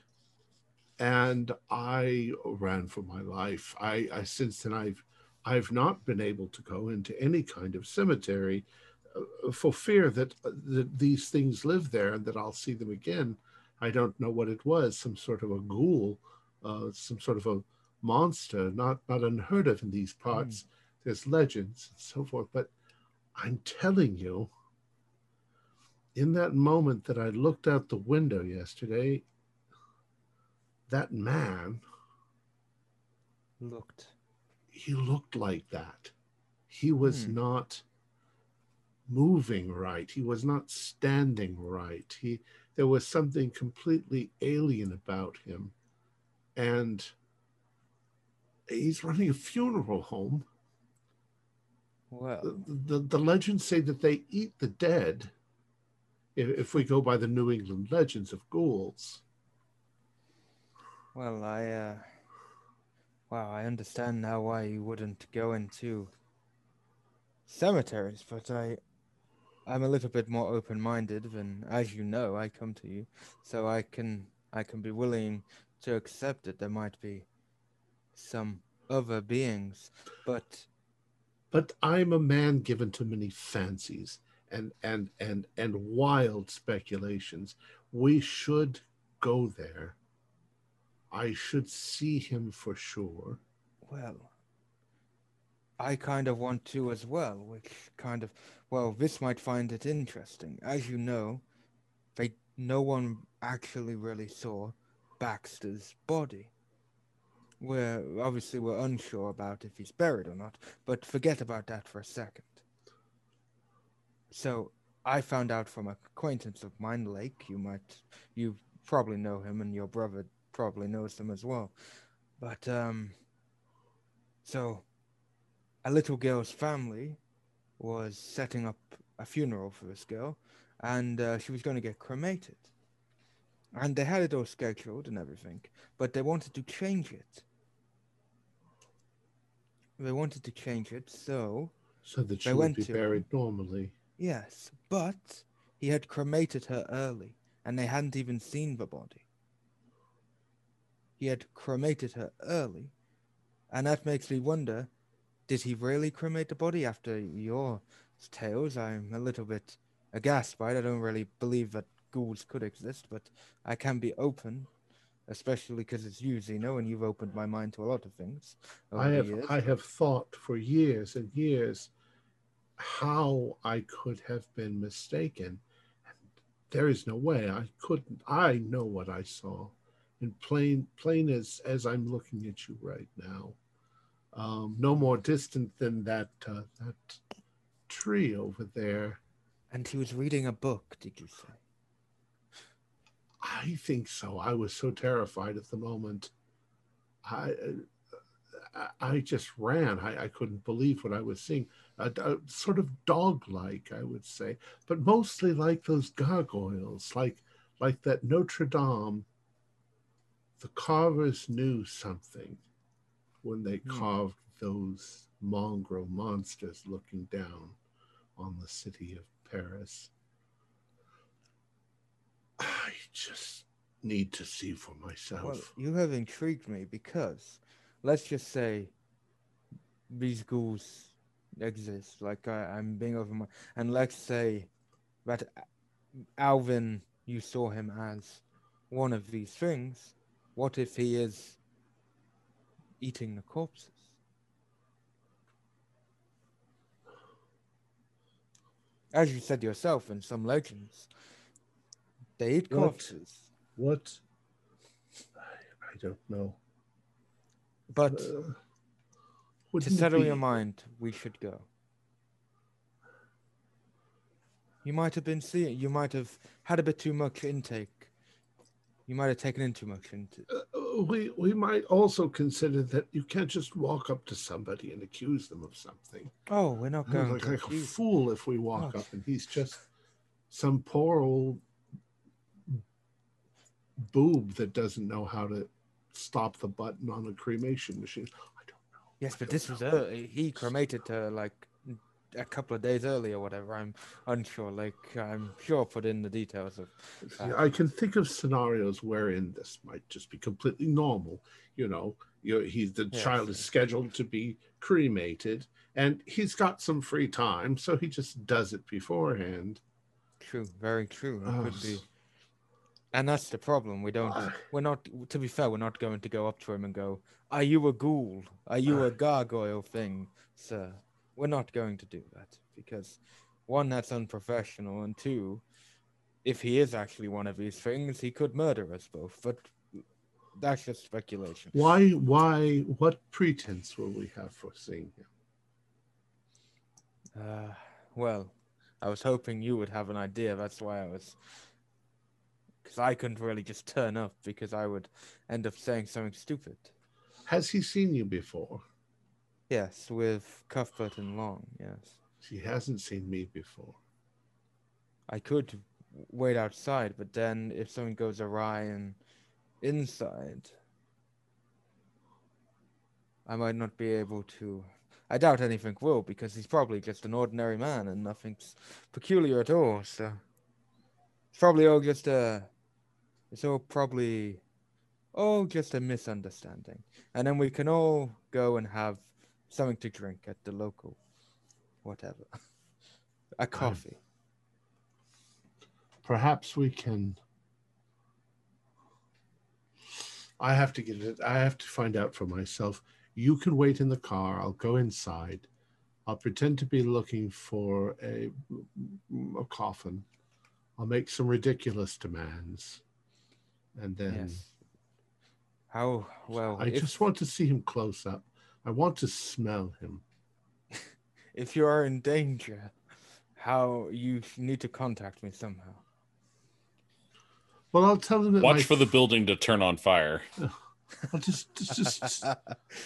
and I ran for my life. I, I since then I've I've not been able to go into any kind of cemetery uh, for fear that, uh, that these things live there and that I'll see them again. I don't know what it was, some sort of a ghoul, uh, some sort of a monster, not not unheard of in these parts. There's legends and so forth, but I'm telling you, in that moment that I looked out the window yesterday, that man, Looked. he looked like that. He was Hmm. not moving right. He was not standing right. He there was something completely alien about him. And he's running a funeral home. Well, The, the, the legends say that they eat the dead. If, if we go by the New England legends of ghouls. Well, I, uh, wow, I understand now why you wouldn't go into cemeteries, but I, I'm a little bit more open-minded than, as you know, I come to you, so I can, I can be willing to accept that there might be some other beings, but but I'm a man given to many fancies and and and and wild speculations. We should go there. I should see him for sure. Well, I kind of want to as well, which kind of, well, this might find it interesting. As you know, they no one actually really saw Baxter's body. We're obviously we're unsure about if he's buried or not, but forget about that for a second. So I found out from an acquaintance of mine, Lake. You might, you probably know him, and your brother probably knows them as well. But um, so a little girl's family was setting up a funeral for this girl, and uh, she was going to get cremated. And they had it all scheduled and everything, but they wanted to change it. They wanted to change it, so So that she They would be buried normally. yes, but he had cremated her early, and they hadn't even seen the body. He had cremated her early, and that makes me wonder did he really cremate the body after your tales? I'm a little bit aghast by it. I don't really believe that ghouls could exist, but I can be open, especially because it's you, Zeno, and you've opened my mind to a lot of things. I have years. I have thought for years and years how I could have been mistaken. And there is no way I couldn't. I know what I saw, in plain plain as as I'm looking at you right now. Um, no more distant than that uh, that tree over there. And he was reading a book, did you say? I think so. I was so terrified at the moment. I I, I just ran. I, I couldn't believe what I was seeing. A, a sort of dog-like, I would say, but mostly like those gargoyles, like like that Notre Dame. The carvers knew something when they Hmm. carved those mongrel monsters looking down on the city of Paris. I just need to see for myself. Well, you have intrigued me because let's just say these ghouls exist. Like I, I'm being over my, and let's say that Alvin, you saw him as one of these things. What if he is eating the corpses? As you said yourself in some legends, they eat corpses. What? I, I don't know. But Uh, to settle your mind, we should go. You might have been seeing, you might have had a bit too much intake. You might have taken in too much into. Uh, we we might also consider that you can't just walk up to somebody and accuse them of something. Oh, we're not going like, to. like a fool if we walk Oh. up and he's just some poor old boob that doesn't know how to stop the button on a cremation machine. I don't know. Yes, I but this was know. early. He cremated her like a couple of days early or whatever. I'm unsure. Like I'm sure put in the details of. See, uh, I can think of scenarios wherein this might just be completely normal. You know, he's the Yes, child is scheduled to be cremated, and he's got some free time, so he just does it beforehand. True, very true. It Oh, could be. And that's the problem. We don't. I- We're not. To be fair, we're not going to go up to him and go, "Are you a ghoul? Are you a gargoyle thing, sir?" We're not going to do that because, one, that's unprofessional, and two, if he is actually one of these things, he could murder us both. But that's just speculation. Why? Why? What pretense will we have for seeing him? Uh, well, I was hoping you would have an idea. That's why I was. Because I couldn't really just turn up because I would end up saying something stupid. Has he seen you before? Yes, with Cuthbert and Long, yes. She hasn't seen me before. I could wait outside, but then if something goes awry and inside, I might not be able to. I doubt anything will because he's probably just an ordinary man and nothing's peculiar at all. So it's probably all just a. It's all probably all just a misunderstanding, and then we can all go and have something to drink at the local, whatever, a coffee. Perhaps we can. I have to get it. I have to find out for myself. You can wait in the car. I'll go inside. I'll pretend to be looking for a, a coffin. I'll make some ridiculous demands. And then Yes. How well? I if, just want to see him close up. I want to smell him. if you are in danger, how you need to contact me somehow. Well, I'll tell them. that Watch my- for the building to turn on fire. I'll just, just, just,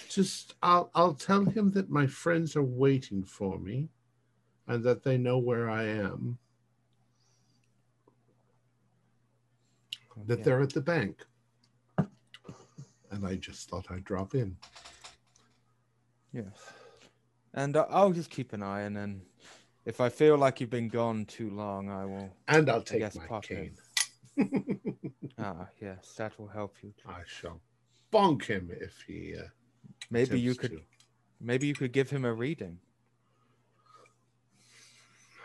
just, I'll, I'll tell him that my friends are waiting for me, and that they know where I am. That Okay. they're at the bank, and I just thought I'd drop in. Yes. And uh, I'll just keep an eye, and then if I feel like you've been gone too long, I will. And I'll take my pop cane. Ah, yes, that will help you. I shall bonk him if he. Uh, Maybe you could. to. Maybe you could give him a reading.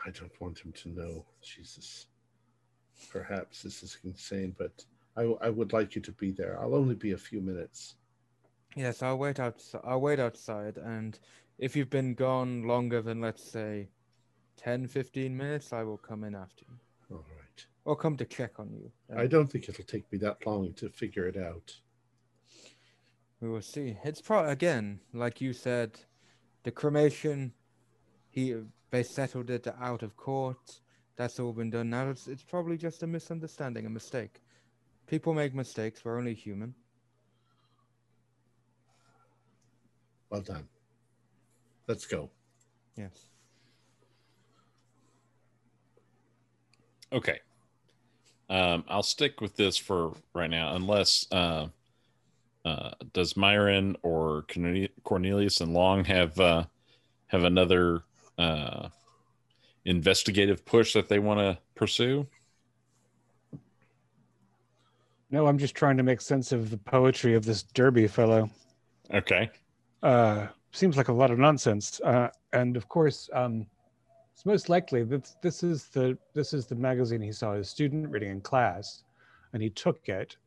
I don't want him to know. Jesus. Perhaps this is insane, but I, I would like you to be there. I'll only be a few minutes. Yes, I'll wait outside. I'll wait outside, and if you've been gone longer than let's say 10, 15 minutes, I will come in after you, All right. or come to check on you. I don't think it'll take me that long to figure it out. We will see. It's pro again, like you said, the cremation. He they settled it out of court. That's all been done. Now it's, it's probably just a misunderstanding, a mistake. People make mistakes. We're only human. Well done. Let's go. Yes. Okay. Um, I'll stick with this for right now, unless uh, uh, does Myron or Cornelius and Long have uh, have another uh, investigative push that they want to pursue? No, I'm just trying to make sense of the poetry of this Derby fellow. Okay. Uh, seems like a lot of nonsense. Uh, and of course, um, it's most likely that this is the this is the magazine he saw his student reading in class, and he took it.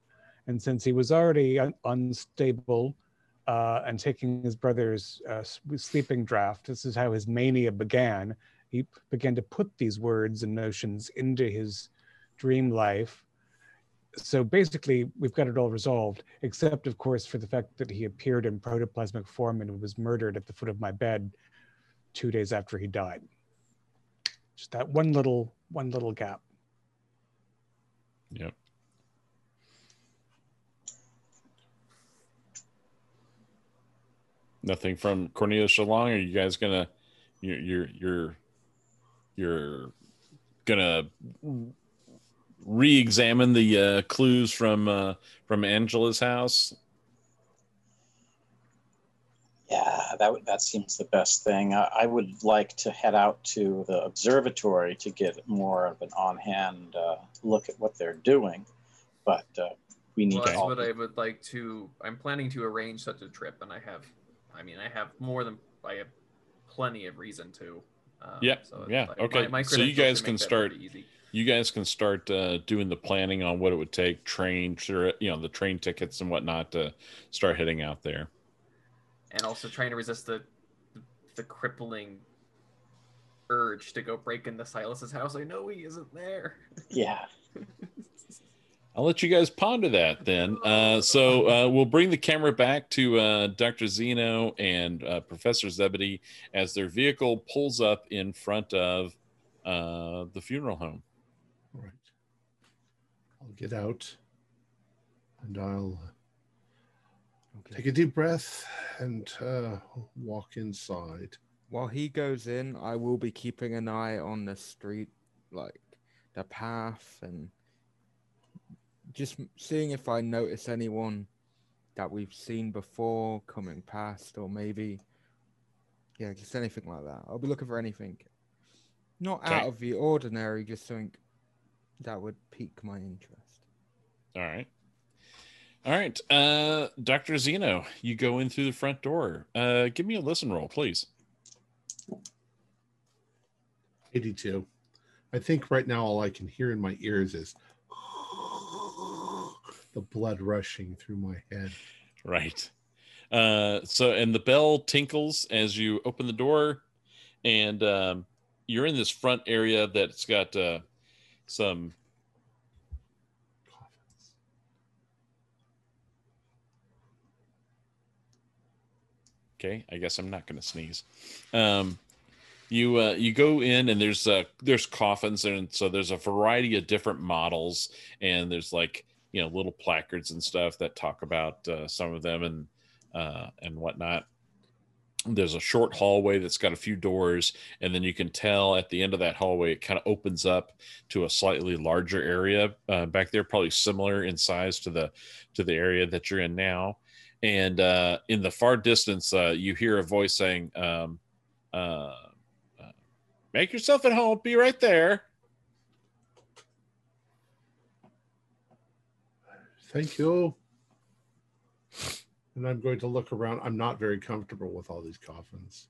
And since he was already un- unstable uh, and taking his brother's uh, sleeping draft, this is how his mania began. He began to put these words and notions into his dream life. So basically, we've got it all resolved, except, of course, for the fact that he appeared in protoplasmic form and was murdered at the foot of my bed two days after he died. Just that one little one little gap. Yep. Nothing from Cornelius Long. Are you guys gonna you're you're you're you're gonna re-examine the uh, clues from uh, from Angela's house? Yeah, that would- that seems the best thing. I, I would like to head out to the observatory to get more of an on-hand uh, look at what they're doing, but uh, we need Well, to that's all what I would like to. I'm planning to arrange such a trip, and I have, I mean, I have more than I have plenty of reason to. Um, Yeah, so yeah, like okay. my So you guys can start- Easy. You guys can start uh, doing the planning on what it would take, train, sure, you know, the train tickets and whatnot to start heading out there. and also trying to resist the the crippling urge to go break into Silas's house. I know he isn't there. yeah. I'll let you guys ponder that then. Uh, so uh, we'll bring the camera back to uh, Dr. Zeno and uh, Professor Zebedee as their vehicle pulls up in front of uh, the funeral home. All right. I'll get out and I'll Okay. take a deep breath and uh, walk inside. While he goes in, I will be keeping an eye on the street, like the path, and just seeing if I notice anyone that we've seen before coming past, or maybe, yeah, just anything like that. I'll be looking for anything not Okay. out of the ordinary, just something that would pique my interest. All right. All right. Uh, Dr. Zeno, you go in through the front door. Uh, give me a listen roll, please. 82. I think right now all I can hear in my ears is the blood rushing through my head. Right. Uh, so, and the bell tinkles as you open the door, and um, you're in this front area that's got uh, some. Okay, I guess I'm not going to sneeze. Um, you uh, you go in and there's uh, there's coffins and so there's a variety of different models and there's like you know little placards and stuff that talk about uh, some of them and uh, and whatnot. There's a short hallway that's got a few doors, and then you can tell at the end of that hallway it kind of opens up to a slightly larger area uh, back there, probably similar in size to the to the area that you're in now. And uh, in the far distance, uh, you hear a voice saying, um, uh, uh, "Make yourself at home. Be right there." Thank you. And I'm going to look around. I'm not very comfortable with all these coffins.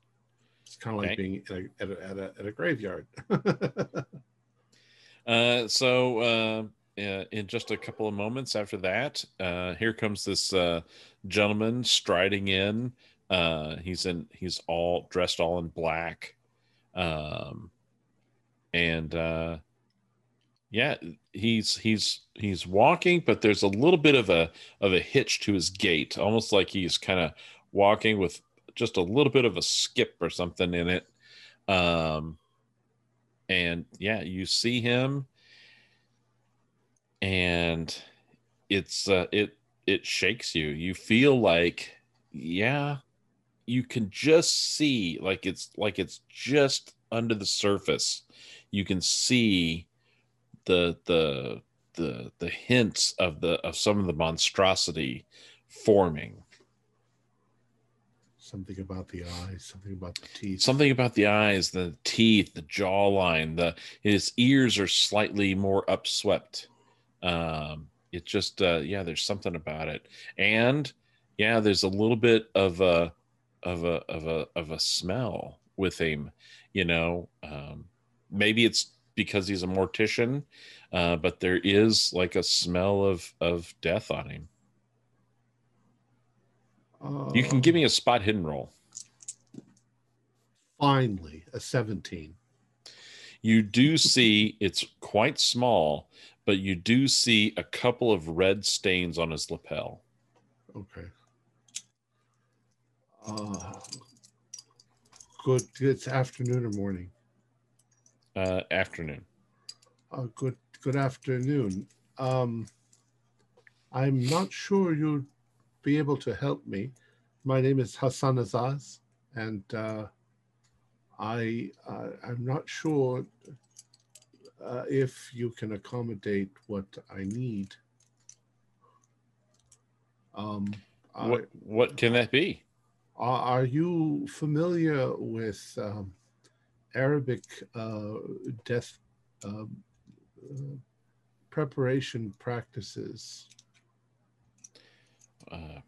It's kind of like being at a, at a, at a, at a graveyard. Uh, so uh, in just a couple of moments after that, uh, here comes this uh, gentleman striding in. Uh, he's in he's all dressed all in black, um, and uh, yeah, he's he's he's walking, but there's a little bit of a of a hitch to his gait, almost like he's kind of walking with just a little bit of a skip or something in it. Um, and yeah you see him and it's uh it it shakes you. You feel like yeah you can just see like it's like it's just under the surface. You can see the the the the hints of the of some of the monstrosity forming. Something about the eyes, something about the teeth. something about the eyes the teeth the jawline the his ears are slightly more upswept um it just uh yeah there's something about it. And yeah there's a little bit of a of a of a of a smell with him you know um maybe it's because he's a mortician uh but there is like a smell of of death on him. You can give me a spot hidden roll. Finally a 17. you do see it's quite small, but you do see a couple of red stains on his lapel. Okay. Uh, good. It's afternoon or morning. Uh, afternoon. Uh, good. Good afternoon. Um, I'm not sure you'll be able to help me. My name is Hassan Azaz, and uh, I uh, I'm not sure uh, if you can accommodate what I need. Um, I- What what can that be? Are, are you familiar with um, Arabic uh, death um, uh, preparation practices? Uh,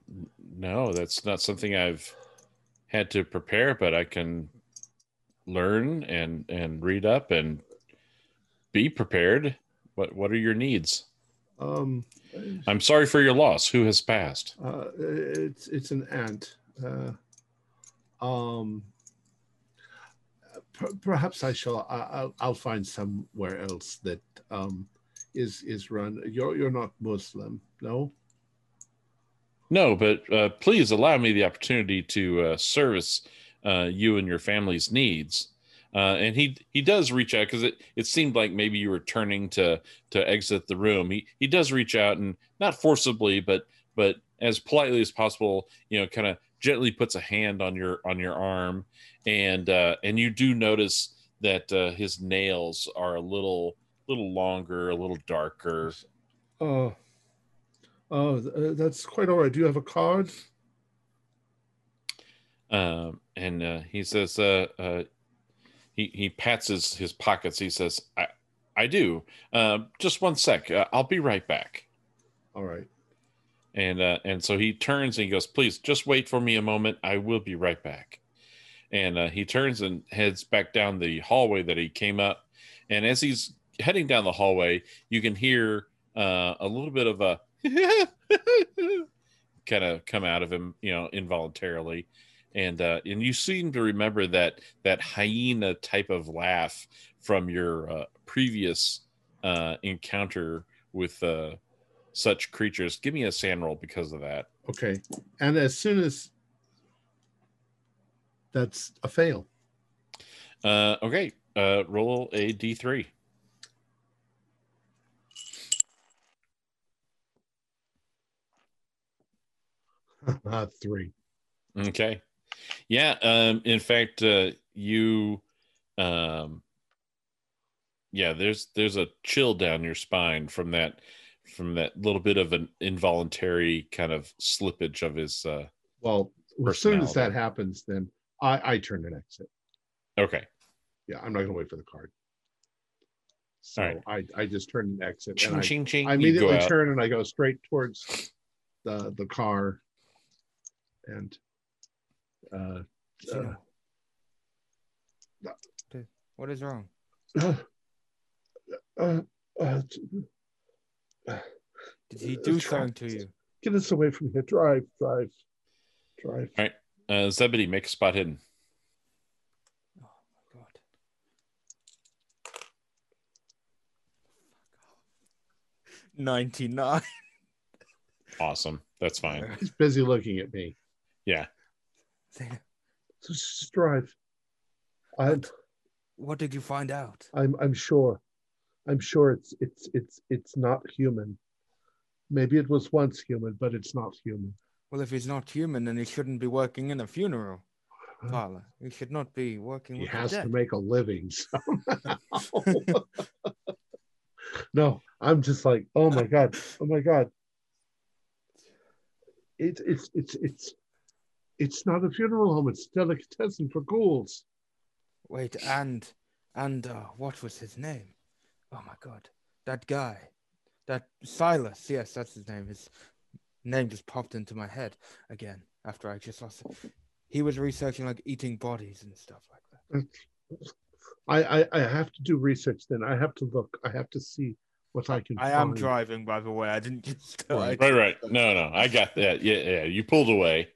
no, that's not something I've had to prepare, but I can learn and and read up and be prepared. What what are your needs? Um, I'm sorry for your loss. Who has passed? uh, it's it's an ant. Uh, um, per- perhaps I shall. I, I'll, I'll find somewhere else that um, is is run. You're you're not Muslim, no? No, but uh, please allow me the opportunity to uh, service uh, you and your family's needs. Uh, and he he does reach out because it, it seemed like maybe you were turning to to exit the room. He he does reach out and not forcibly, but but as politely as possible, you know, kind of gently puts a hand on your on your arm, and uh, and you do notice that uh, his nails are a little little longer, a little darker. Oh, oh, uh, that's quite all right. Do you have a card? um, and uh, he says uh, uh, he he pats his his pockets. He says, "I I do. Uh, just one sec. Uh, I'll be right back." All right. And uh, and so he turns and he goes, "Please, just wait for me a moment. I will be right back." And uh, he turns and heads back down the hallway that he came up. And as he's heading down the hallway, you can hear uh, a little bit of a kind of come out of him, you know, involuntarily. And uh, and you seem to remember that that hyena type of laugh from your uh, previous uh, encounter with uh, such creatures. Give me a SAN roll because of that. Okay. And as soon as that's a fail. Uh, okay, uh, roll a d3. Uh, three. Okay. Yeah. Um, in fact, uh, you, um, yeah, there's there's a chill down your spine from that from that little bit of an involuntary kind of slippage of his. Uh, Well, as soon as that happens, then I, I turn and exit. okay. Yeah, I'm not going to wait for the card. So right. I, I just turn and exit. Ching, And I, ching, ching. I immediately turn and I go straight towards the the car. And uh, uh, What is wrong? Uh, uh, uh, Did he do Let's something to you? get us away from here. Drive, drive, drive. All right. Uh, Zebedee, make a spot hidden. Oh my god. Ninety-nine. Awesome. That's fine. He's busy looking at me. Yeah. So drive. I'm, What did you find out? I'm, I'm sure. I'm sure it's, it's, it's, it's not human. Maybe it was once human, but it's not human. Well, if he's not human, then he shouldn't be working in a funeral parlor. He should not be working He has to make a living somehow. no, I'm just like, oh my god, oh my god. It's it's it's it's it's not a funeral home. It's a delicatessen for ghouls. Wait, and and uh, what was his name? Oh my god, that guy, that Silas. Yes, that's his name. His name just popped into my head again after I just lost it. He was researching like eating bodies and stuff like that. I, I I have to do research. Then I have to look. I have to see what I can. I am driving, by the way. I didn't just. I Right, right. No, no, I got that. Yeah, yeah. You pulled away.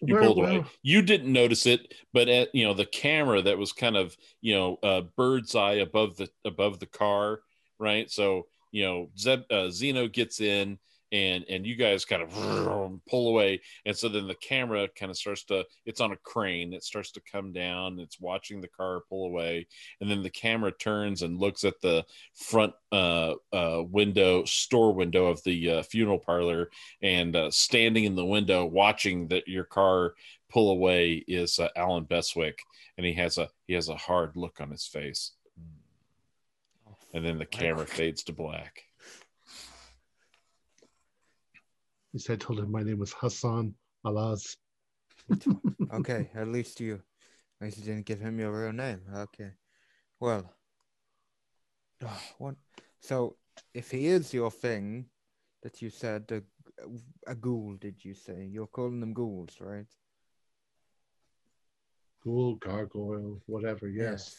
You pulled away. You didn't notice it, but at you know the camera that was kind of you know uh, bird's eye above the above the car, right? So you know Zeb uh, Zeno gets in, and and you guys kind of pull away, and so then the camera kind of starts to. It's on a crane. It starts to come down. It's watching the car pull away, and then the camera turns and looks at the front uh, uh, window, store window of the uh, funeral parlor, and uh, standing in the window watching that your car pull away is uh, Alan Beswick, and he has a he has a hard look on his face, and then the camera fades to black. He said, "Told him my name was Hassan Alaz." okay, at least you, at least you didn't give him your real name. Okay, well, ah, what? So, if he is your thing, that you said a, a ghoul, did you say? You're calling them ghouls, right? Ghoul, gargoyle, whatever. Yes.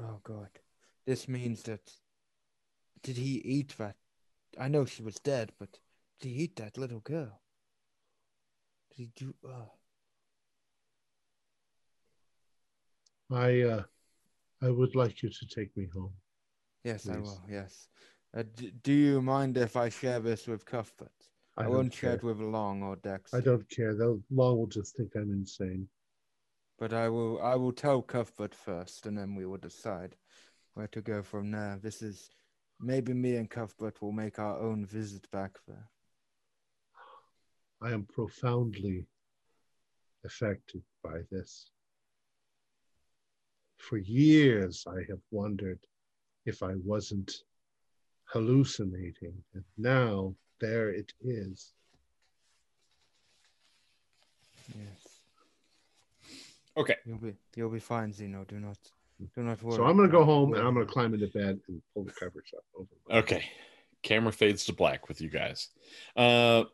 Oh God, this means that. Did he eat that? I know she was dead, but did he eat that little girl? Did he do? Uh, I uh, I would like you to take me home. yes, I will. Yes. Uh, d- do you mind if I share this with Cuthbert? I, I, won't share it with Long or Dex. I don't care. They'll Long will just think I'm insane. But I will. I will tell Cuthbert first, and then we will decide where to go from there. This is maybe me and Cuthbert will make our own visit back there. I am profoundly affected by this. For years, I have wondered if I wasn't hallucinating, and now there it is. Yes. Okay. You'll be you'll be fine, Zeno. Do not do not worry. So I'm going to go home and. I'm going to climb into bed and pull the covers up over. Okay. Camera fades to black with you guys. Uh,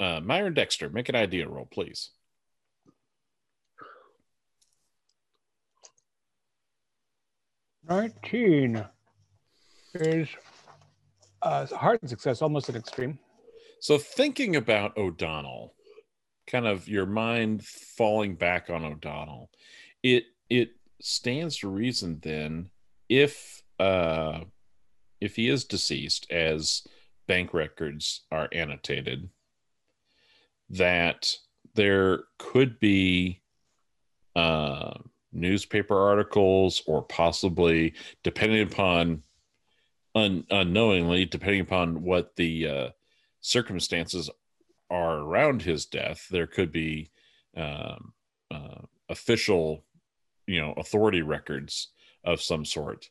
uh, Myron Dexter, make an idea roll, please. Nineteen is uh, hard success, almost an extreme. So thinking about O'Donnell, kind of your mind falling back on O'Donnell, it it stands to reason then if uh if he is deceased as bank records are annotated that there could be uh newspaper articles or possibly depending upon un, unknowingly depending upon what the uh circumstances are around his death, there could be um, uh, official, you know, authority records of some sort.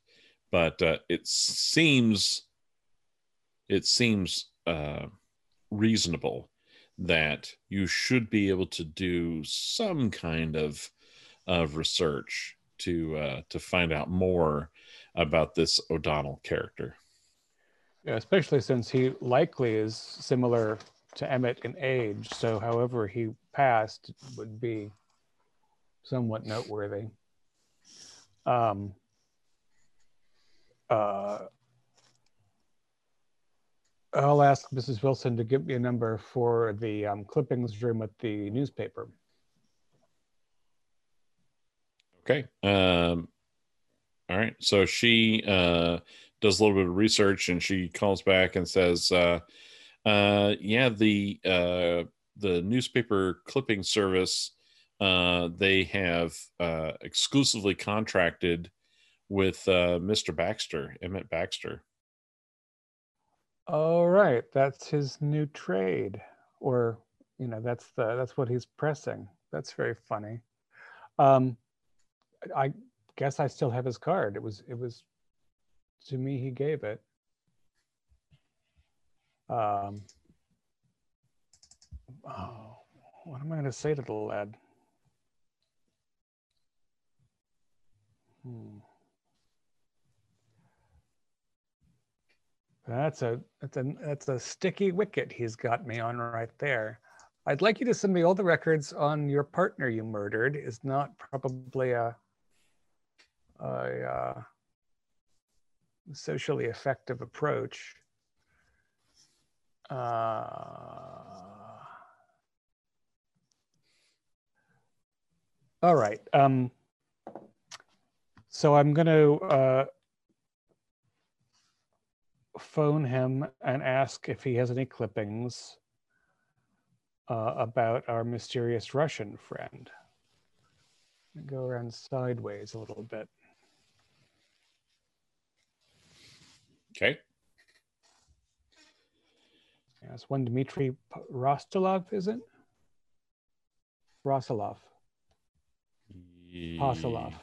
But uh, it seems, it seems uh, reasonable that you should be able to do some kind of of research to uh, to find out more about this O'Donnell character. Yeah, especially since he likely is similar to Emmett in age. So, however he passed would be somewhat noteworthy. Um, uh, I'll ask Mrs. Wilson to give me a number for the um, clippings room at the newspaper. Okay. Um, all right. So she uh, does a little bit of research and she calls back and says, uh, uh, "Yeah, the uh, the newspaper clipping service uh, they have uh, exclusively contracted with uh, Mr. Baxter, Emmett Baxter." All right, that's his new trade, or you know, that's the that's what he's pressing. That's very funny. Um, I guess I still have his card. It was it was to me he gave it. Um, oh, what am I going to say to the lad? Hmm. That's a that's a that's a sticky wicket he's got me on right there. I'd like you to send me all the records on your partner you murdered. Is not probably a a uh, socially effective approach. Uh, all right. Um, so I'm going to uh, phone him and ask if he has any clippings uh, about our mysterious Russian friend. Go around sideways a little bit. Okay. Yes, one Dmitry Rostolov, is it? Rosolov. Posilov.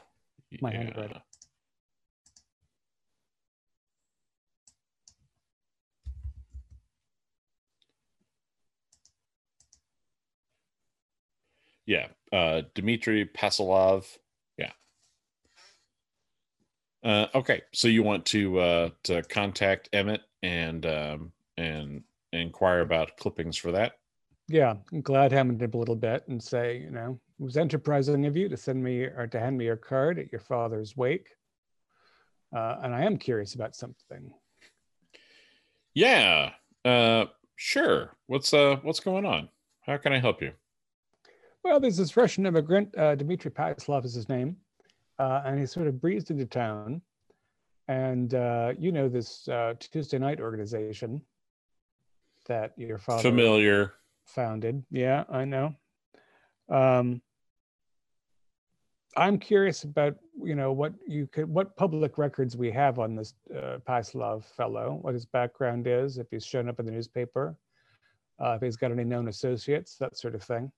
My Yeah. handwriting. Yeah, uh, Dmitry Pasilov. Yeah. Uh, okay, so you want to uh, to contact Emmett and um, and inquire about clippings for that. Yeah, I'm glad him a little bit and say, you know, was enterprising of you to send me or to hand me your card at your father's wake. Uh, and I am curious about something. Yeah, uh, sure. What's uh what's going on? How can I help you? Well, there's this Russian immigrant, uh, Dmitry Paslov is his name, uh, and he sort of breezed into town. And uh, you know this uh, Tuesday night organization that your father Familiar. founded. Yeah, I know. Um, I'm curious about you know what you could what public records we have on this uh, Paslov fellow, what his background is, if he's shown up in the newspaper, uh, if he's got any known associates, that sort of thing.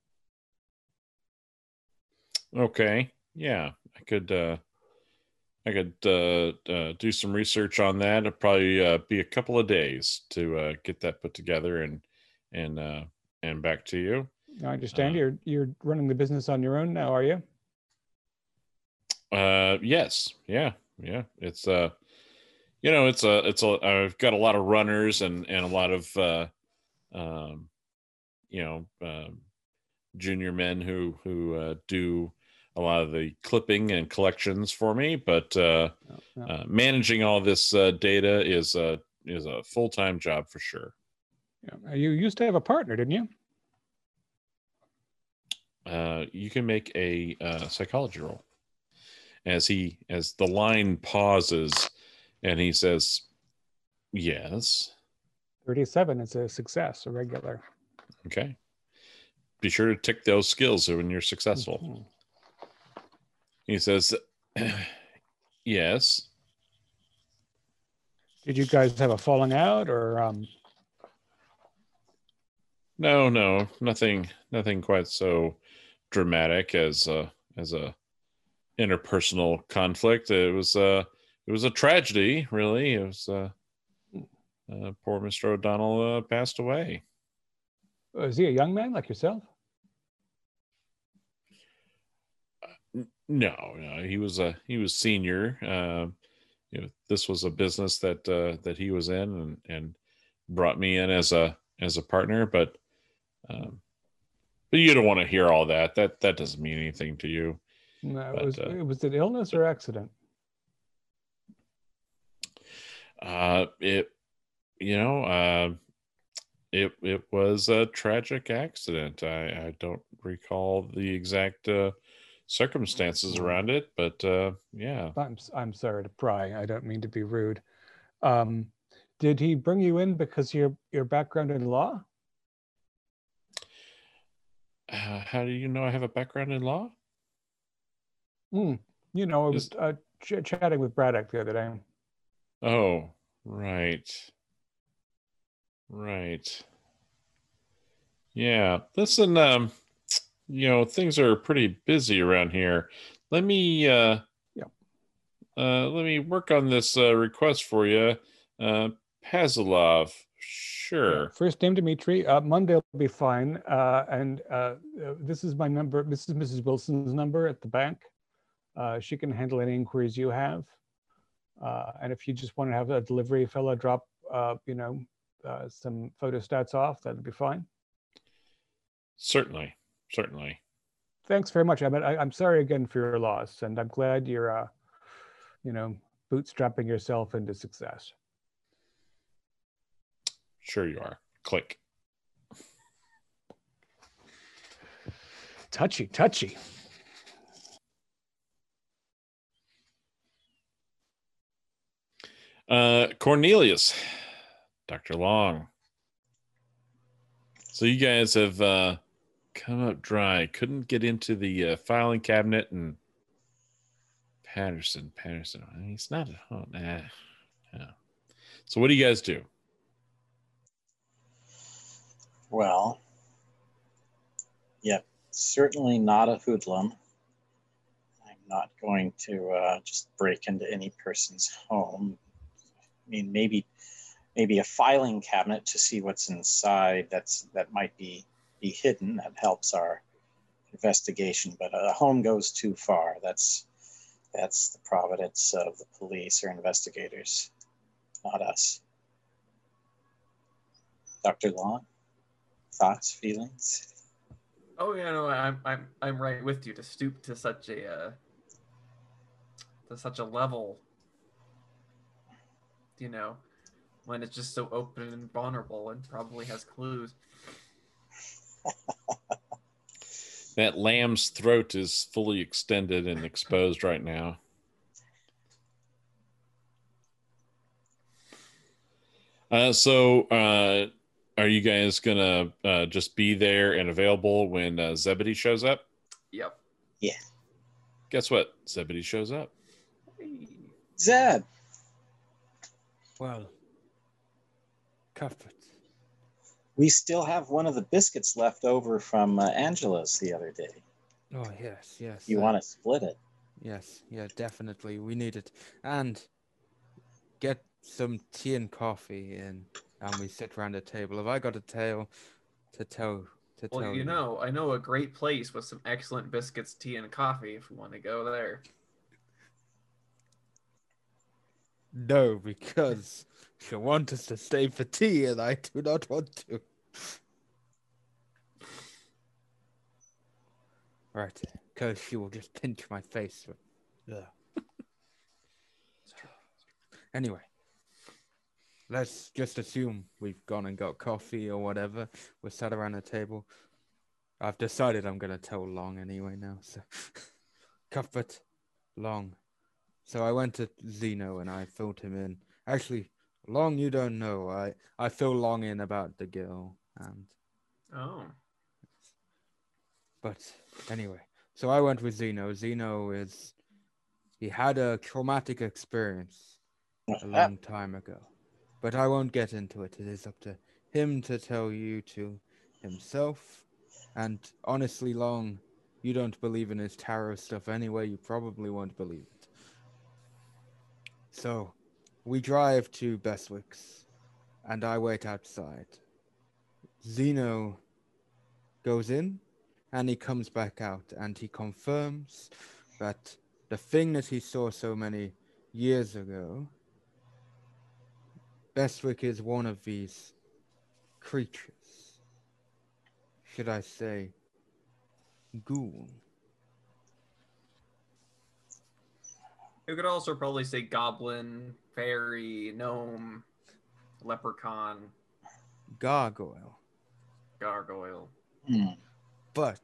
Okay. Yeah, I could uh I could uh, uh do some research on that. It'd probably uh, be a couple of days to uh get that put together and and uh and back to you. I understand you're you're running the business on your own now, are you? Uh yes. Yeah. Yeah. It's uh you know, it's a it's a I've got a lot of runners and and a lot of uh um you know, um junior men who who uh, do a lot of the clipping and collections for me, but uh no. uh, managing all this uh, data is a is a full time job for sure. Yeah. You used to have a partner, didn't you? Uh, you can make a uh, psychology roll as he as the line pauses, and he says, "Yes, 37 is a success, a regular. okay." Be sure to tick those skills when you're successful. Mhm. He says, "Yes." Did you guys have a falling out or um No, no, nothing, nothing quite so dramatic as a as a interpersonal conflict. It was uh it was a tragedy, really. It was uh, uh poor Mr. O'Donnell uh, passed away. was he a young man like yourself? No, no, he was a he was senior. Uh, you know, this was a business that uh, that he was in and and brought me in as a as a partner, but um, but you don't want to hear all that. That that doesn't mean anything to you. No, it But, was uh, it was an illness or accident. Uh, it, you know, uh, it it was a tragic accident. I I don't recall the exact uh, circumstances around it, but uh, yeah. I'm I'm sorry to pry. I don't mean to be rude. Um, did he bring you in because your your background in law? Uh, how do you know I have a background in law? Hmm. You know, I was uh, ch- chatting with Braddock the other day. Oh, right. Right. Yeah. Listen, um, you know, things are pretty busy around here. Let me uh Yep. uh let me work on this uh request for you. Uh Pazilov. Sure. First name Dimitri. Uh, Monday will be fine. Uh, and uh, this is my number. This is Mrs. Wilson's number at the bank. Uh, she can handle any inquiries you have. Uh, and if you just want to have a delivery fella drop, uh, you know, uh, some photo stats off, that'd be fine. Certainly. Certainly. Thanks very much. Mean, I, I'm sorry again for your loss, and I'm glad you're, uh, you know, bootstrapping yourself into success. Sure you are. Click. Touchy, touchy. Uh, Cornelius, Dr. Long. So you guys have uh, come up dry. Couldn't get into the uh, filing cabinet and Patterson, Patterson. He's not at home. Nah. Yeah. So what do you guys do? Well, yep, certainly not a hoodlum. I'm not going to uh, just break into any person's home. I mean, maybe maybe a filing cabinet to see what's inside. That's that might be be hidden. That helps our investigation. But a home goes too far. That's that's the providence of the police or investigators, not us. Dr. Long, thoughts, feelings? Oh yeah, no, I'm I'm I'm right with you to stoop to such a uh, to such a level. You know, when it's just so open and vulnerable and probably has clues. That lamb's throat is fully extended and exposed right now. Uh, so, uh, are you guys gonna uh, just be there and available when uh, Zebedee shows up? Yep. Yeah. Guess what? Zebedee shows up. Zeb, Well, Cuthbert, we still have one of the biscuits left over from uh, Angela's the other day. oh yes, yes. You uh, want to split it? Yes, yeah, definitely. We need it. And get some tea and coffee in, and we sit around a table. Have I got a tale to tell? To Well, tell you know, I know a great place with some excellent biscuits, tea, and coffee. If we want to go there. No, because she'll want us to stay for tea, and I do not want to. Right, because she will just pinch my face. Ugh. anyway, let's just assume we've gone and got coffee or whatever. We're sat around a table. I've decided I'm going to tell Long anyway now. So, Cuthbert, Long. So I went to Zeno and I filled him in. Actually, Long, you don't know. I I fill Long in about the girl, and Oh. but anyway, so I went with Zeno. Zeno is he had a traumatic experience a long time ago, but I won't get into it. It is up to him to tell you to himself. And honestly, Long, you don't believe in his tarot stuff anyway. You probably won't believe it. So, we drive to Bestwick's, and I wait outside. Zeno goes in, and he comes back out, and he confirms that the thing that he saw so many years ago, Bestwick is one of these creatures. Should I say, ghoul? You could also probably say goblin, fairy, gnome, leprechaun, Gargoyle. gargoyle. Hmm. But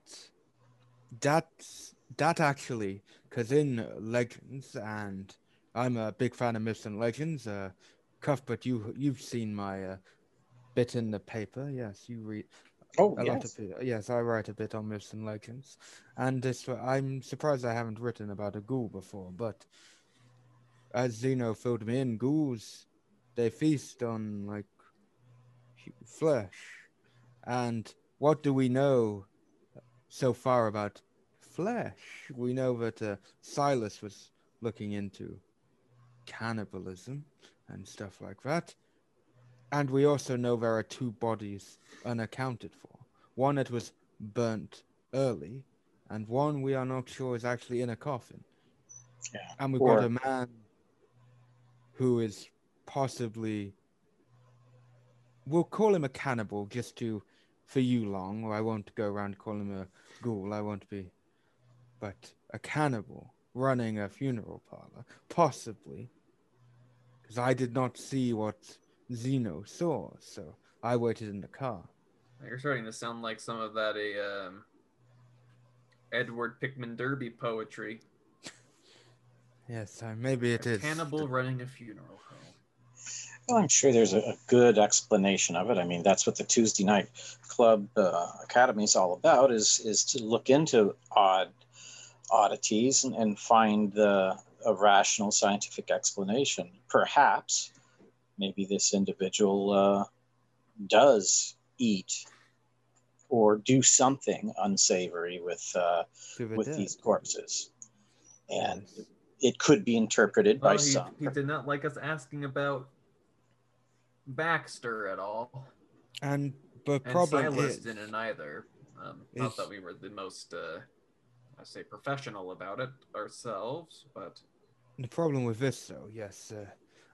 that's that actually, because in Legends, and I'm a big fan of myths and legends. Uh, Cuthbert, you you've seen my uh, bit in the paper. Yes, you read Oh, a lot yes. of it. Yes, I write a bit on myths and legends, and it's, I'm surprised I haven't written about a ghoul before. But as Zeno filled me in, ghouls they feast on like flesh, and what do we know so far about flesh? We know that uh, Silas was looking into cannibalism and stuff like that. And we also know there are two bodies unaccounted for. One that was burnt early, and one we are not sure is actually in a coffin. Yeah. And we've Or- got a man who is possibly. We'll call him a cannibal just to. For you long, or I won't go around calling him a ghoul, I won't be. But a cannibal running a funeral parlor, possibly. Because I did not see what Zeno saw, so I waited in the car. You're starting to sound like some of that a um, Edward Pickman Derby poetry. Yes, uh, maybe it a is. cannibal running a funeral home. Well, I'm sure there's a, a good explanation of it. I mean, that's what the Tuesday night club uh, academy is all about: is is to look into odd oddities and, and find the a rational scientific explanation. Perhaps, maybe this individual uh, does eat or do something unsavory with uh, with dead. these corpses, and Yes. It could be interpreted by he, some. he did not like us asking about Baxter at all. And the And problem Silas is, didn't either. Um, not that we were the most, uh, I say, professional about it ourselves, but the problem with this, though, yes, uh,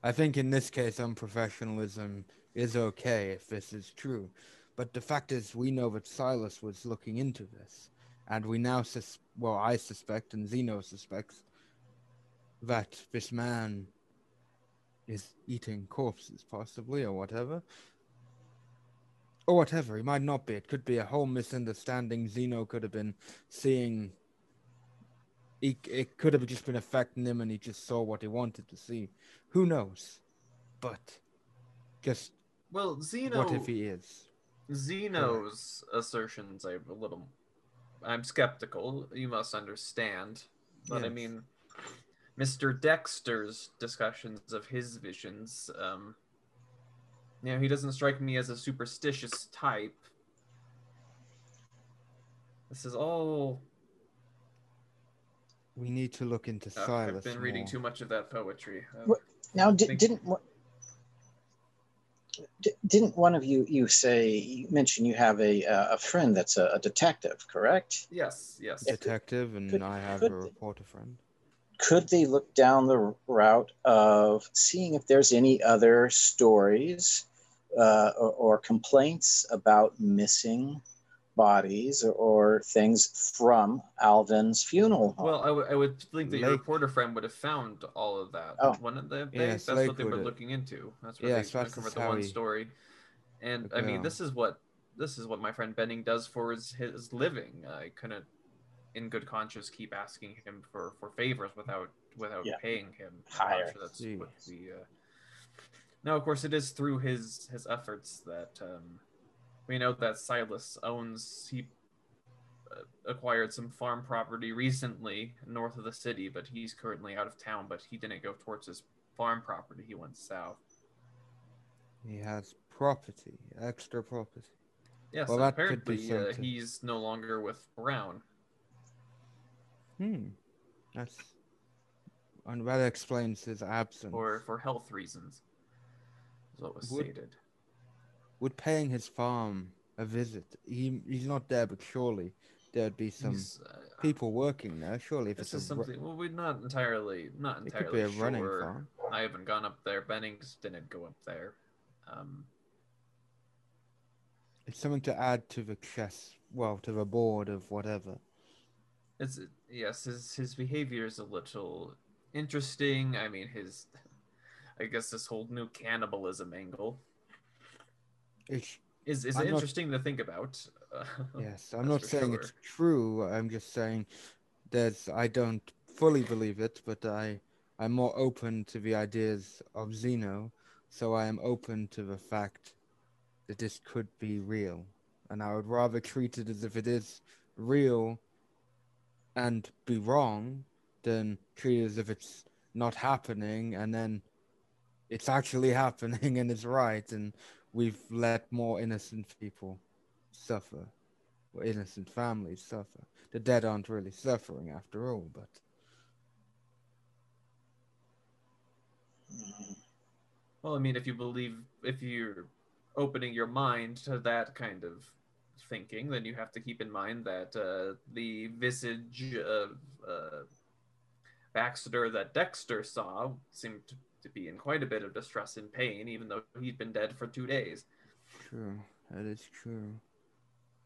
I think in this case, unprofessionalism is okay if this is true. But the fact is, we know that Silas was looking into this, and we now sus- well, I suspect, and Zeno suspects, that this man is eating corpses, possibly, or whatever. Or whatever, he might not be. It could be a whole misunderstanding. Zeno could have been seeing. He, it could have just been affecting him and he just saw what he wanted to see. Who knows? But just well, Zeno. what if he is? Zeno's assertions are a little. I'm skeptical. You must understand, but I mean, Mr. Dexter's discussions of his visions. Um, you know, he doesn't strike me as a superstitious type. This is all. We need to look into uh, Silas. I've been reading too much of that poetry. Uh, Now, di- Think- didn't one- didn't one of you you say you mentioned you have a uh, a friend that's a, a detective, correct? yes, yes. detective, and could- I have could- a reporter friend. Could they look down the route of seeing if there's any other stories uh, or, or complaints about missing bodies or, or things from Alvin's funeral home? Well, I would- think that your reporter friend would have found all of that. Oh. Wouldn't they? they- Yes, that's what they were would- looking into. That's what Yes, they that's uncovered just the how one he- story. And I mean, this is what this is what my friend Benning does for his, his living. I couldn't, in good conscience, keep asking him for, for favors without without Yeah. paying him. I'm Higher. sure that's what Jeez. we. Uh... Now, of course, it is through his his efforts that um, we know that Silas owns he uh, acquired some farm property recently north of the city, but he's currently out of town. But he didn't go towards his farm property; he went south. He has property, extra property. Yes, Well, and that could be apparently uh, he's no longer with Brown. Hmm. That's. And that explains his absence. Or for health reasons. Is what was Would- stated. Would paying his farm a visit? He he's not there, but surely there'd be some uh, people working there. Surely, if This it's is a ru- something. Well, we're not entirely not entirely it could be a sure. running farm. I haven't gone up there. Bennings didn't go up there. Um, It's something to add to the chess. Well, to the board of whatever. it's yes, his his behavior is a little interesting. I mean, his, I guess this whole new cannibalism angle It's is is I'm not- interesting to think about. Uh, Yes, I'm not saying sure. it's true. I'm just saying there's I don't fully believe it, but I I'm more open to the ideas of Zeno, so I am open to the fact that this could be real. And I would rather treat it as if it is real and be wrong than treat it as if it's not happening and then it's actually happening and it's right and we've let more innocent people suffer, or innocent families suffer. The dead aren't really suffering after all, but Well, I mean, if you believe, if you're opening your mind to that kind of thinking, then you have to keep in mind that uh, the visage of uh, Baxter that Dexter saw seemed to, to be in quite a bit of distress and pain, even though he'd been dead for two days. true, that is true.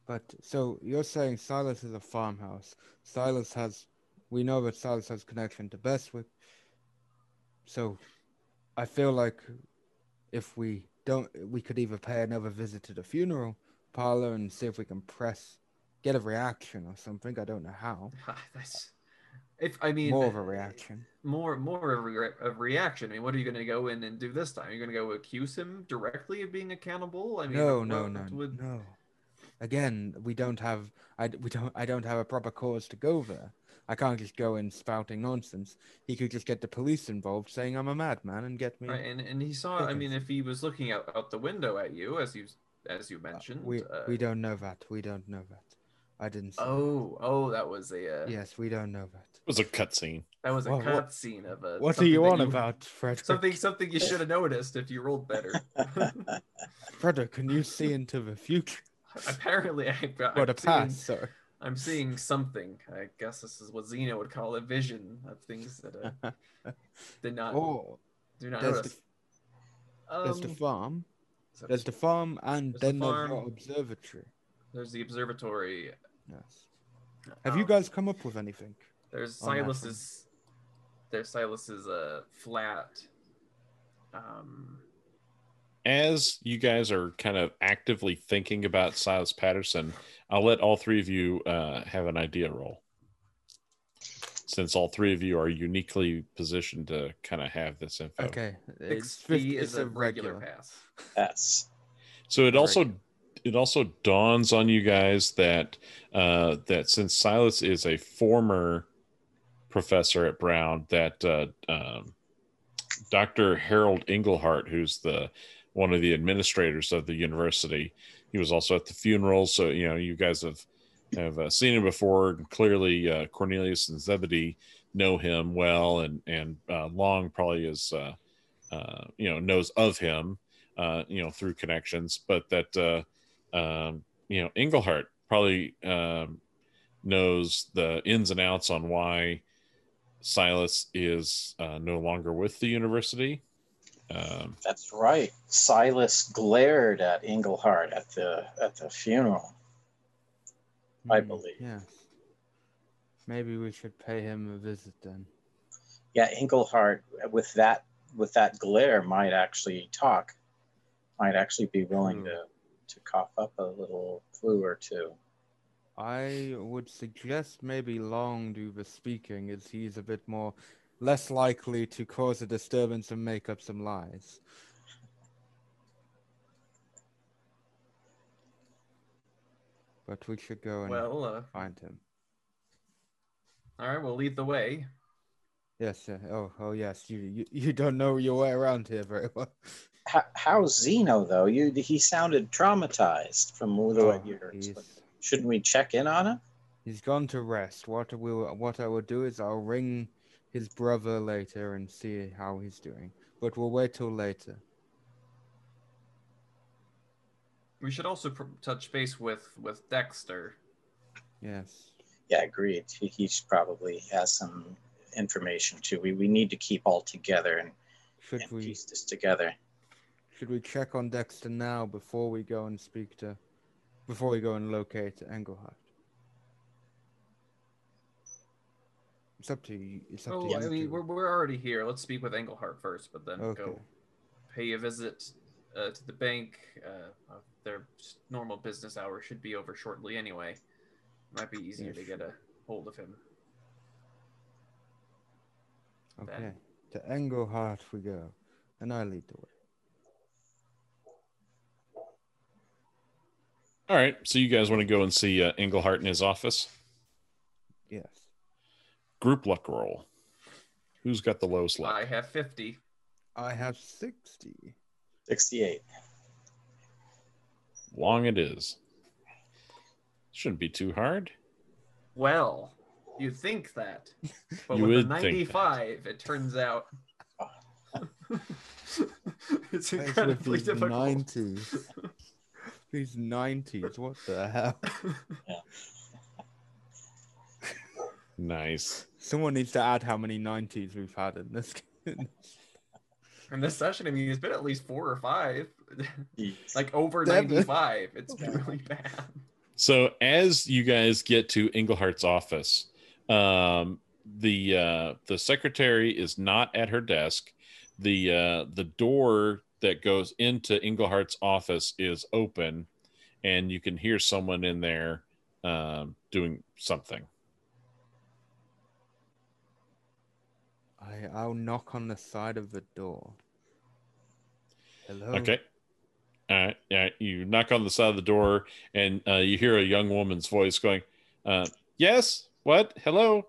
But so you're saying Silas is a farmhouse. Silas has, we know that Silas has connection to Bestwick. So, I feel like if we don't, we could either pay another visit to the funeral parlor and see if we can press, get a reaction or something. I don't know how. That's, if I mean, More of a reaction. more more of a, re- of reaction. I mean, what are you going to go in and do this time? You're going to go accuse him directly of being a cannibal? I mean, no, no, no, would- no. Again, we don't have. I we don't. I don't have a proper cause to go there. I can't just go in spouting nonsense. He could just get the police involved, saying I'm a madman, and get me. Right, and and he saw. I mean, if he was looking out, out the window at you, as you as you Uh, mentioned. we uh, we don't know that. We don't know that. I didn't. See Oh, oh, that was a uh, Yes, we don't know that. It was a cutscene. that was a What- what- cutscene of a. What are you that on about, Frederick? Something something you should have noticed if you rolled better. Frederick, can you see into the future? Apparently, I, Or I'm the seeing. Sorry. I'm seeing something. I guess this is what Zeno would call a vision of things that uh, did not Oh, do not there's notice. the, there's the Um, farm. So There's the farm, and There's the then there's your observatory. there's the observatory. Yes. Have you Um, guys come up with anything? There's on that Silas's. There's Silas's uh, flat. Um, As you guys are kind of actively thinking about Silas Patterson, I'll let all three of you uh, have an idea roll. Since all three of you are uniquely positioned to kind of have this info. Okay. six It's, fif- fee is a regular pass. Yes. So it also it also dawns on you guys that uh, that since Silas is a former professor at Brown, that uh, um, Dr. Harold Englehart, who's the one of the administrators of the university, he was also at the funeral. So you know you guys have have uh, seen him before. Clearly, uh, Cornelius and Zebedee know him well, and and uh, Long probably is uh, uh, you know knows of him uh, you know, through connections, but that, um, you know, Englehart probably um, knows the ins and outs on why Silas is no longer with the university. Um, That's right. Silas glared at Englehart at the at the funeral. I Hmm, believe. Yes. Maybe we should pay him a visit then. Yeah, Englehart with that with that glare might actually talk. Might actually be willing to to cough up a little clue or two. I would suggest maybe Long do the speaking, as he's a bit more less likely to cause a disturbance and make up some lies. But we should go and Well, uh, find him. all right, we'll lead the way. Yes. Uh, oh, oh, yes. You, you you don't know your way around here very well. How, how's Zeno though? You he sounded traumatized from what Oh, you heard. Shouldn't we check in on him? he's gone to rest. What I will what I will do is I'll ring his brother later and see how he's doing. But we'll wait till later. We should also pr- touch base with with Dexter. Yes. Yeah, agreed. He, he probably has some information too. We we need to keep all together and, Should and we piece this together. should we check on Dexter now before we go and speak to before we go and locate Engelhardt? It's up to you. It's up Oh, to you. I mean, we're, we're already here. Let's speak with Englehart first, but then Okay. go pay a visit uh, to the bank. Uh, uh, their normal business hours should be over shortly anyway. Might be easier to get a hold of him. Okay. To Engelhart we go, and I lead the way. All right. So you guys want to go and see uh, Englehart in his office? Yes. Group luck roll. Who's got the lowest luck? I have 50. I have sixty. 68. Long it is. Shouldn't be too hard. Well, you think that. But You with the would think that. 95, it turns out it's Thanks with incredibly these difficult. nineties. These nineties. What the hell? Nice. Someone needs to add how many nineties we've had in this. game. In this session, I mean, it's been at least four or five. Like over Seven. 95. It's been really bad. So as you guys get to Englehart's office, um, the uh, the secretary is not at her desk. The uh, the door that goes into Englehart's office is open, and you can hear someone in there um, doing something. I I'll knock on the side of the door. Hello. Okay. Yeah. You knock on the side of the door, and uh, you hear a young woman's voice going, uh, "Yes. What? Hello.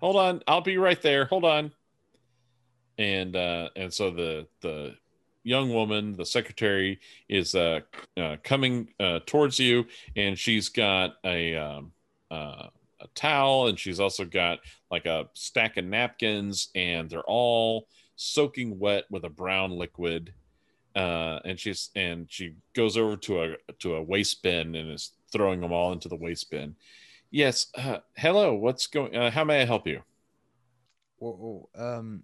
Hold on. I'll be right there. Hold on." And uh, and so the the young woman, the secretary, is uh, uh, coming uh, towards you, and she's got a um, uh, a towel, and she's also got like a stack of napkins, and they're all soaking wet with a brown liquid uh, and she's and she goes over to a to a waste bin and is throwing them all into the waste bin. Yes, uh, hello. What's going? Uh, how may I help you? Whoa, whoa, um,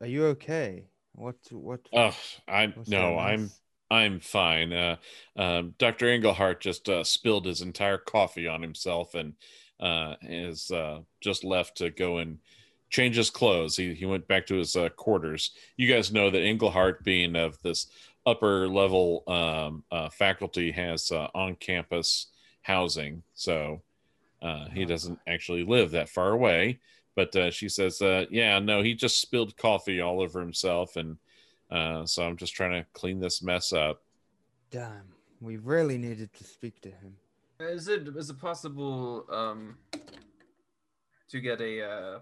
are you okay? What? What? Oh, I'm no, I'm? I'm fine. Uh, um, Dr. Engelhart just uh, spilled his entire coffee on himself and uh, is uh, just left to go and change his clothes. He, he went back to his uh, quarters. You guys know that Engelhart, being of this upper level um, uh, faculty, has uh, on campus housing. So uh, he Ah. doesn't actually live that far away. But uh, she says, uh, yeah, no, he just spilled coffee all over himself. And uh, so I'm just trying to clean this mess up. Damn, we really needed to speak to him. Is it is it possible um to get a uh,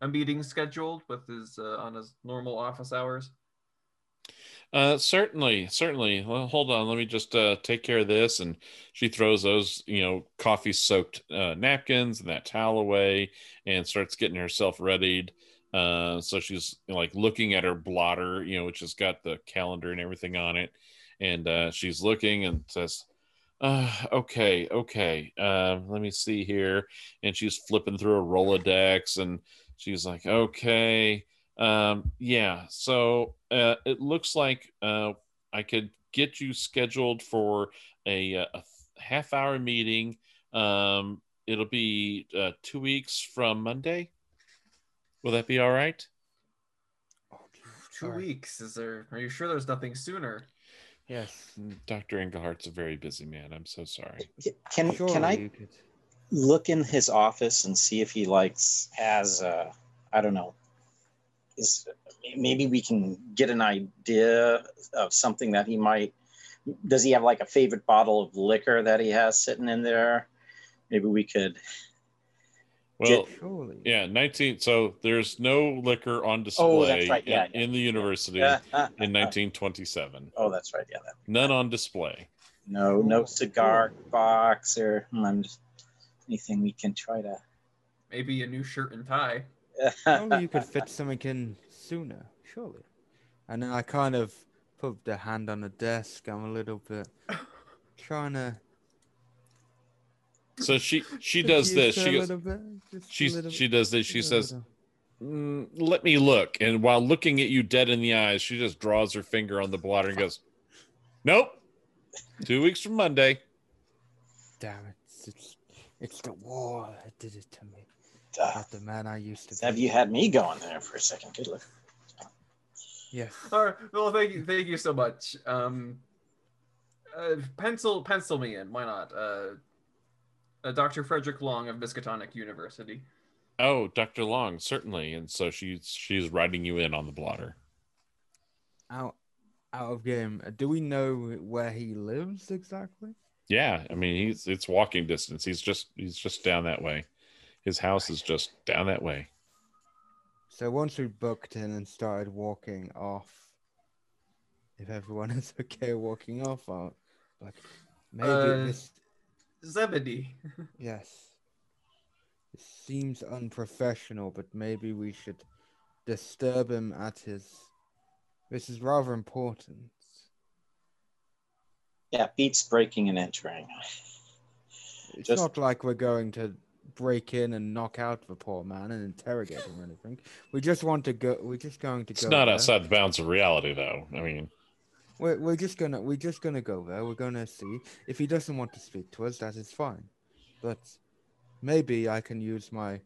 a meeting scheduled with his uh, on his normal office hours? Uh, certainly, certainly. Well, hold on. Let me just uh, take care of this. And she throws those, you know, coffee soaked uh, napkins and that towel away and starts getting herself readied. Uh, so she's like looking at her blotter, you know, which has got the calendar and everything on it. And uh, she's looking and says, uh, okay, okay. Uh, let me see here. And she's flipping through a Rolodex and she's like, okay. Um, yeah, so uh, it looks like uh, I could get you scheduled for a, uh, a half hour meeting. Um, it'll be uh, two weeks from Monday. Will that be all right? Two Alright. weeks. Is there? Are you sure there's nothing sooner? Yes. Dr. Engelhart's a very busy man. I'm so sorry. Can Surely can I could. look in his office and see if he likes has uh I don't know is maybe we can get an idea of something that he might does he have like a favorite bottle of liquor that he has sitting in there maybe we could Well, Surely. yeah, 19. So there's no liquor on display Oh, right. Yeah, in, yeah, in the university Uh, uh, in uh, 1927. oh that's right yeah that, None on display. no no cigar box or hmm, anything we can try to Maybe a new shirt and tie. Surely you could fit something in sooner. Surely. And then I kind of put the hand on the desk. I'm a little bit trying to. So she she does this. She goes, little bit, she's she does this. She says, mm, "Let me look." And while looking at you dead in the eyes, she just draws her finger on the blotter and goes, "Nope, two weeks from Monday." "Damn it! It's it's the war that did it to me." Uh, Not the man I used to have be. you had me going there for a second? Good look. Yes. All right. Well, thank you, thank you so much. Um, uh, pencil, pencil me in. Why not? Uh, uh, Dr. Frederick Long of Miskatonic University. Oh, Dr. Long, certainly. And so she's she's writing you in on the blotter. Out, out of game. Do we know where he lives exactly? Yeah, I mean he's it's walking distance. He's just he's just down that way. His house is just down that way. So once we booked in and started walking off, if everyone is okay walking off, I'll, like maybe Uh, this. Zebedee. Yes. It seems unprofessional, but maybe we should disturb him at his. This is rather important. Yeah, beats breaking and entering. It's Just- not like we're going to break in and knock out the poor man and interrogate him or anything. We just want to go. We're just going to go It's go. not there. outside the bounds of reality though. I mean, We're, we're just gonna we're just gonna go there. We're gonna see if he doesn't want to speak to us. That is fine, but maybe I can use my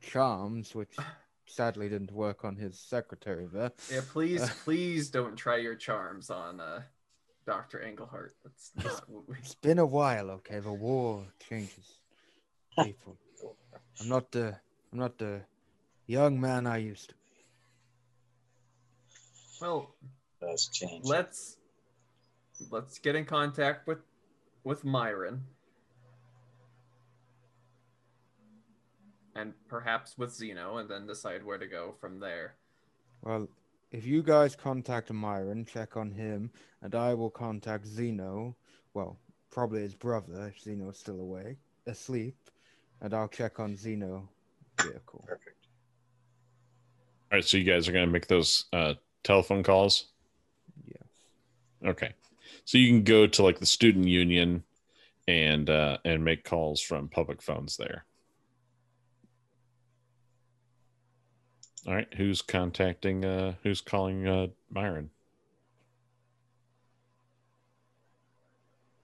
charms, which sadly didn't work on his secretary there. Yeah, please, please don't try your charms on uh, Dr. Englehart. That's not what we. It's been a while, okay. The war changes people. I'm not the I'm not the young man I used to. be. Well, Does change. let's let's get in contact with with Myron and perhaps with Zeno and then decide where to go from there. Well, if you guys contact Myron, check on him, and I will contact Zeno. Well, probably his brother if Zeno's still awake, asleep, and I'll check on Zeno vehicle. Perfect. all right, so you guys are gonna make those uh telephone calls? Okay. So you can go to like the student union and uh and make calls from public phones there. All right, who's contacting uh who's calling uh Myron?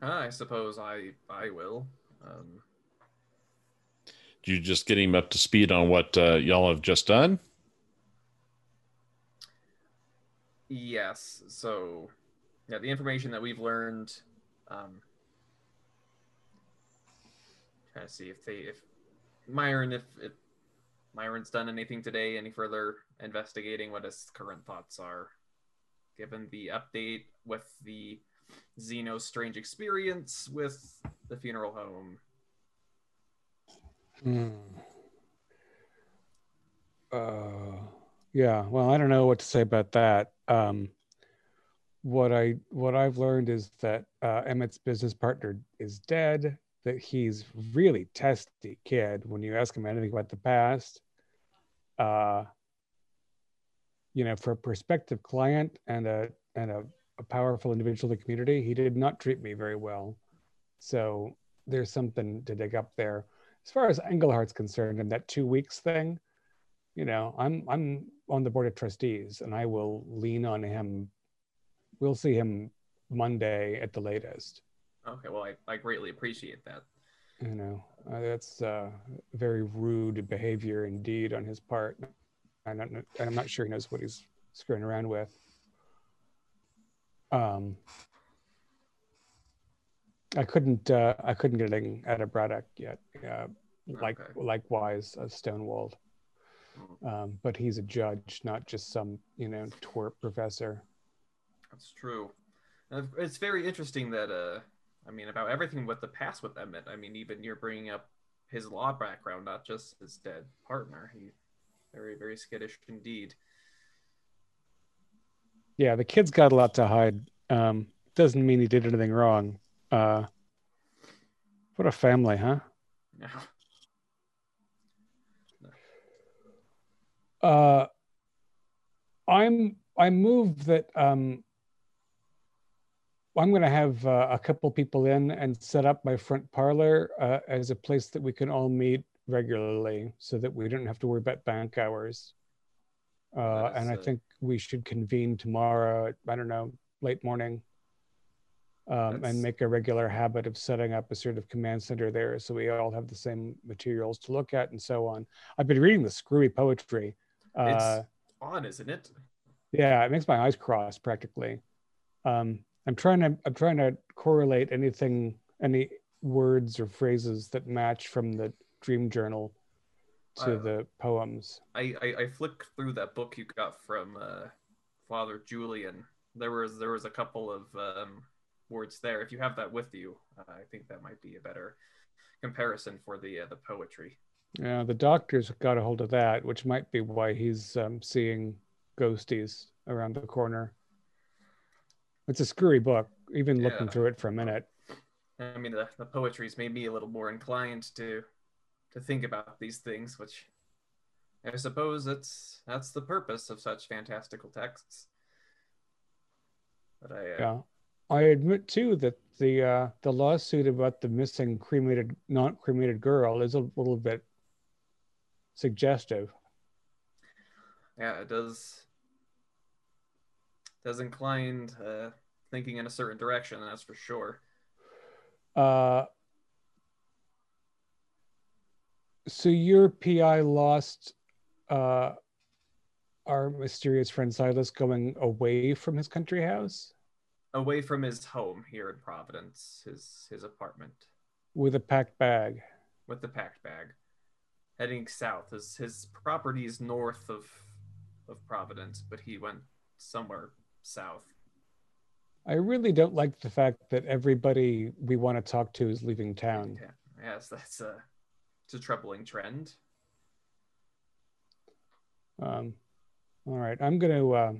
I suppose I I will. Um, Do you just get him up to speed on what uh, y'all have just done? yes. So, yeah, the information that we've learned. Um, trying to see if they if Myron if if Myron's done anything today, any further investigating, what his current thoughts are, given the update with the Zeno's strange experience with the funeral home. Hmm. Uh, yeah. Well, I don't know what to say about that. Um, what I what I've learned is that uh, Emmett's business partner is dead. That he's really testy kid. When you ask him anything about the past, uh, you know, for a prospective client and a and a, a powerful individual in the community, he did not treat me very well. So there's something to dig up there as far as Engelhart's concerned and that two weeks thing, you know, I'm I'm on the board of trustees and I will lean on him. We'll see him Monday at the latest. Okay, well, I, I greatly appreciate that. You know, uh, that's uh, very rude behavior indeed on his part. I don't know, and I'm not sure he knows what he's screwing around with. Um, I couldn't uh, I couldn't get anything out of Braddock yet. Uh, like Okay. likewise, uh, Stonewalled. Um, but he's a judge, not just some you know twerp professor. That's true. And it's very interesting that, uh, I mean, about everything with the past with Emmett. I mean, even you're bringing up his law background, not just his dead partner. He very, very skittish indeed. Yeah, the kid's got a lot to hide. Um, doesn't mean he did anything wrong. Uh, what a family, huh? Yeah. Uh, I'm I move that um, I'm going to have uh, a couple people in and set up my front parlor uh, as a place that we can all meet regularly, so that we don't have to worry about bank hours. Uh, and I think we should convene tomorrow. At, I don't know, late morning. um, and make a regular habit of setting up a sort of command center there so we all have the same materials to look at and so on. I've been reading the screwy poetry. Uh, It's odd, isn't it? yeah, it makes my eyes cross practically. Um, I'm trying to I'm trying to correlate anything, any words or phrases that match from the dream journal to Uh, the poems. I, I I flicked through that book you got from uh, Father Julian. There was there was a couple of um, words there. If you have that with you, uh, I think that might be a better comparison for the uh, the poetry. Yeah, the doctor's got a hold of that, which might be why he's um, seeing ghosties around the corner. It's a screwy book, even looking Yeah. through it for a minute. I mean, the, the poetry's made me a little more inclined to to think about these things, which I suppose that's that's the purpose of such fantastical texts. But I, uh, Yeah. I admit too that the uh, the lawsuit about the missing cremated, not cremated girl is a little bit suggestive. yeah, it does does inclined uh, thinking in a certain direction. That's for sure. Uh, so your PI lost uh, our mysterious friend Silas going away from his country house Away from his home here in Providence, his his apartment with a packed bag. with the packed bag, heading south. His his property is north of of Providence, but he went somewhere south. I really don't like the fact that everybody we want to talk to is leaving town. Yeah, yes, that's a it's a troubling trend. Um, all right, I'm going to. Uh,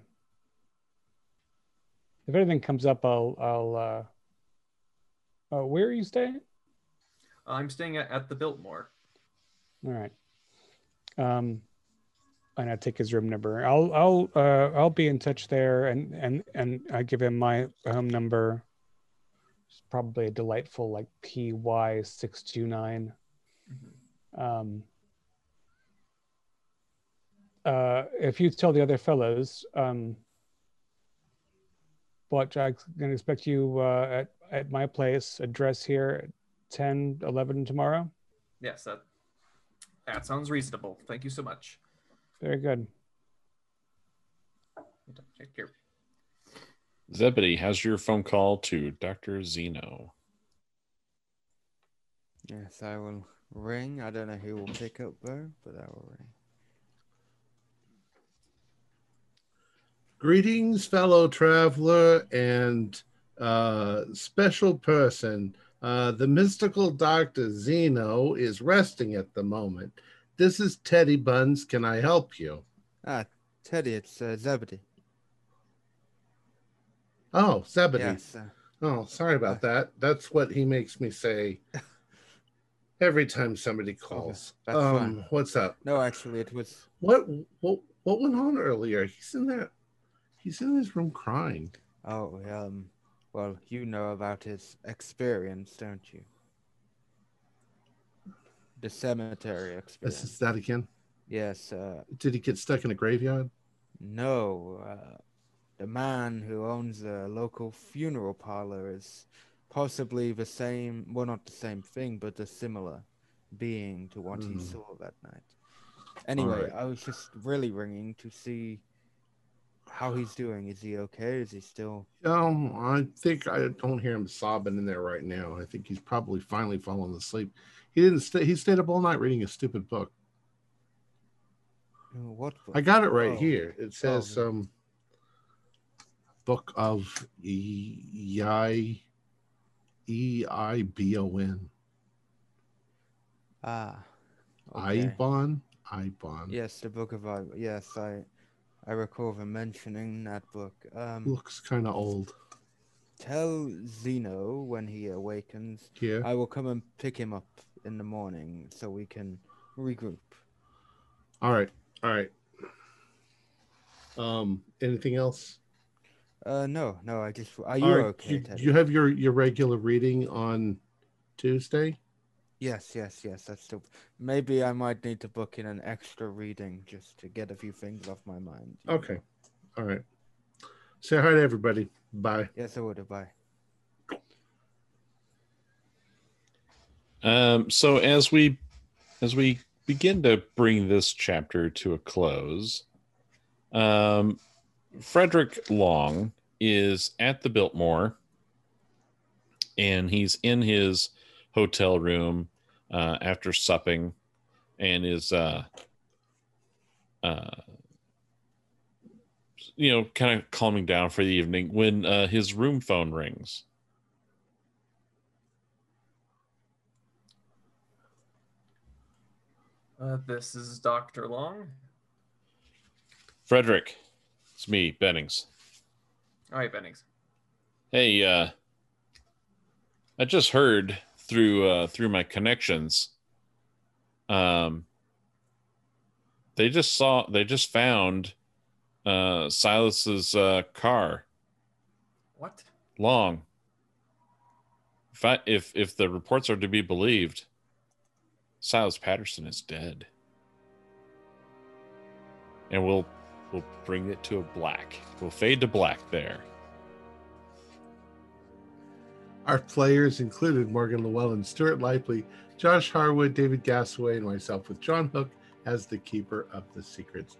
if anything comes up, I'll. I'll. Uh, uh, where are you staying? I'm staying at, at the Biltmore. All right. Um, and I take his room number. I'll. I'll. Uh, I'll be in touch there, and and and I give him my home number. It's probably a delightful like PY six two nine. Um, uh, if you tell the other fellows, um, but I'm going to expect you uh, at, at my place, address here at 10, 11 tomorrow. Yes, that that sounds reasonable. Thank you so much. Very good. Take care. Zebedee, how's your phone call to Dr. Zeno? Yes, I will ring. I don't know who will pick up though, but I will ring. Greetings, fellow traveler and uh, special person. Uh, the mystical Dr. Zeno is resting at the moment. This is Teddy Buns. Can I help you? Ah, Teddy, it's uh, Zebedee. Oh, Zebedee. Yes. Uh, Oh, sorry about that. That's what he makes me say every time somebody calls. that's um, fine. what's up? no, actually, it was. What what what went on earlier? He's in there. He's in his room crying. Oh, um. Well, you know about his experience, don't you? The cemetery This experience. is that again. Yes. Uh, Did he get stuck in a graveyard? no. Uh, the man who owns the local funeral parlor is possibly the same. Well, not the same thing, but a similar being to what he Hmm. saw that night. Anyway, right. I was just really ringing to see how he's doing. Is he okay? Is he still? Um, I think I don't hear him sobbing in there right now. I think he's probably finally fallen asleep. He didn't stay. He stayed up all night reading a stupid book. uh, What? I got it right Oh. here. It says Oh. um, book of I E I B O N. Ah. Okay. Eibon. Eibon. Yes, the book of I. Yes, I. I recall them mentioning that book. Um, Looks kind of old. tell Zeno when he awakens. Yeah. I will come and pick him up in the morning so we can regroup. All right. All right. Um. Anything else? Uh, no, no, I just. Are you right, okay, You, Teddy? you have your your regular reading on Tuesday. Yes, yes, yes. That's still. Maybe I might need to book in an extra reading just to get a few things off my mind. you know. Okay. All right. Say hi to everybody. Bye. Yes, I would. Bye. Um, so as we as we begin to bring this chapter to a close, um, Frederick Long is at the Biltmore, and he's in his hotel room uh, after supping, and is uh, uh, you know kind of calming down for the evening when uh, his room phone rings. Uh, this is Dr. Long. Frederick, it's me, Bennings. All right, Bennings. Hey, uh, I just heard through uh, through my connections. Um, they just saw they just found uh, Silas's uh, car. What? Long. If I, if if the reports are to be believed, Silas Patterson is dead, and we'll we'll bring it to a black. We'll fade to black there. Our players included Morgan Llewellyn, Stuart Lively, Josh Harwood, David Gasaway, and myself with John Hook as the keeper of the secrets.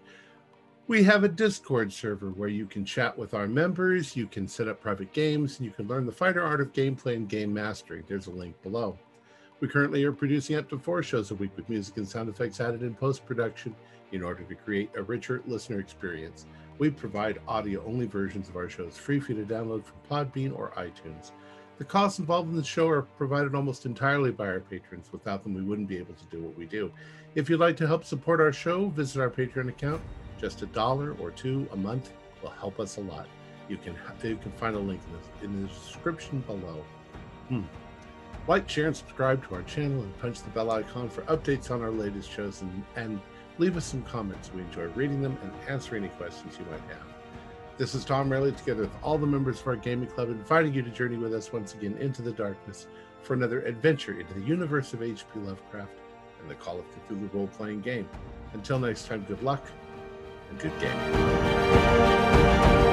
We have a Discord server where you can chat with our members, you can set up private games, and you can learn the fighter art of gameplay and game mastery. There's a link below. We currently are producing up to four shows a week with music and sound effects added in post production in order to create a richer listener experience. We provide audio only versions of our shows free for you to download from Podbean or iTunes. The costs involved in the show are provided almost entirely by our patrons. Without them, we wouldn't be able to do what we do. If you'd like to help support our show, visit our Patreon account. Just a dollar or two a month will help us a lot. You can you can find a link in the, in the description below. Hmm. Like, share, and subscribe to our channel, and punch the bell icon for updates on our latest shows, and, and leave us some comments. We enjoy reading them and answering any questions you might have. This is Tom Rayleigh, together with all the members of our gaming club, inviting you to journey with us once again into the darkness for another adventure into the universe of H.P. Lovecraft and the Call of Cthulhu role playing game. Until next time, good luck and good game.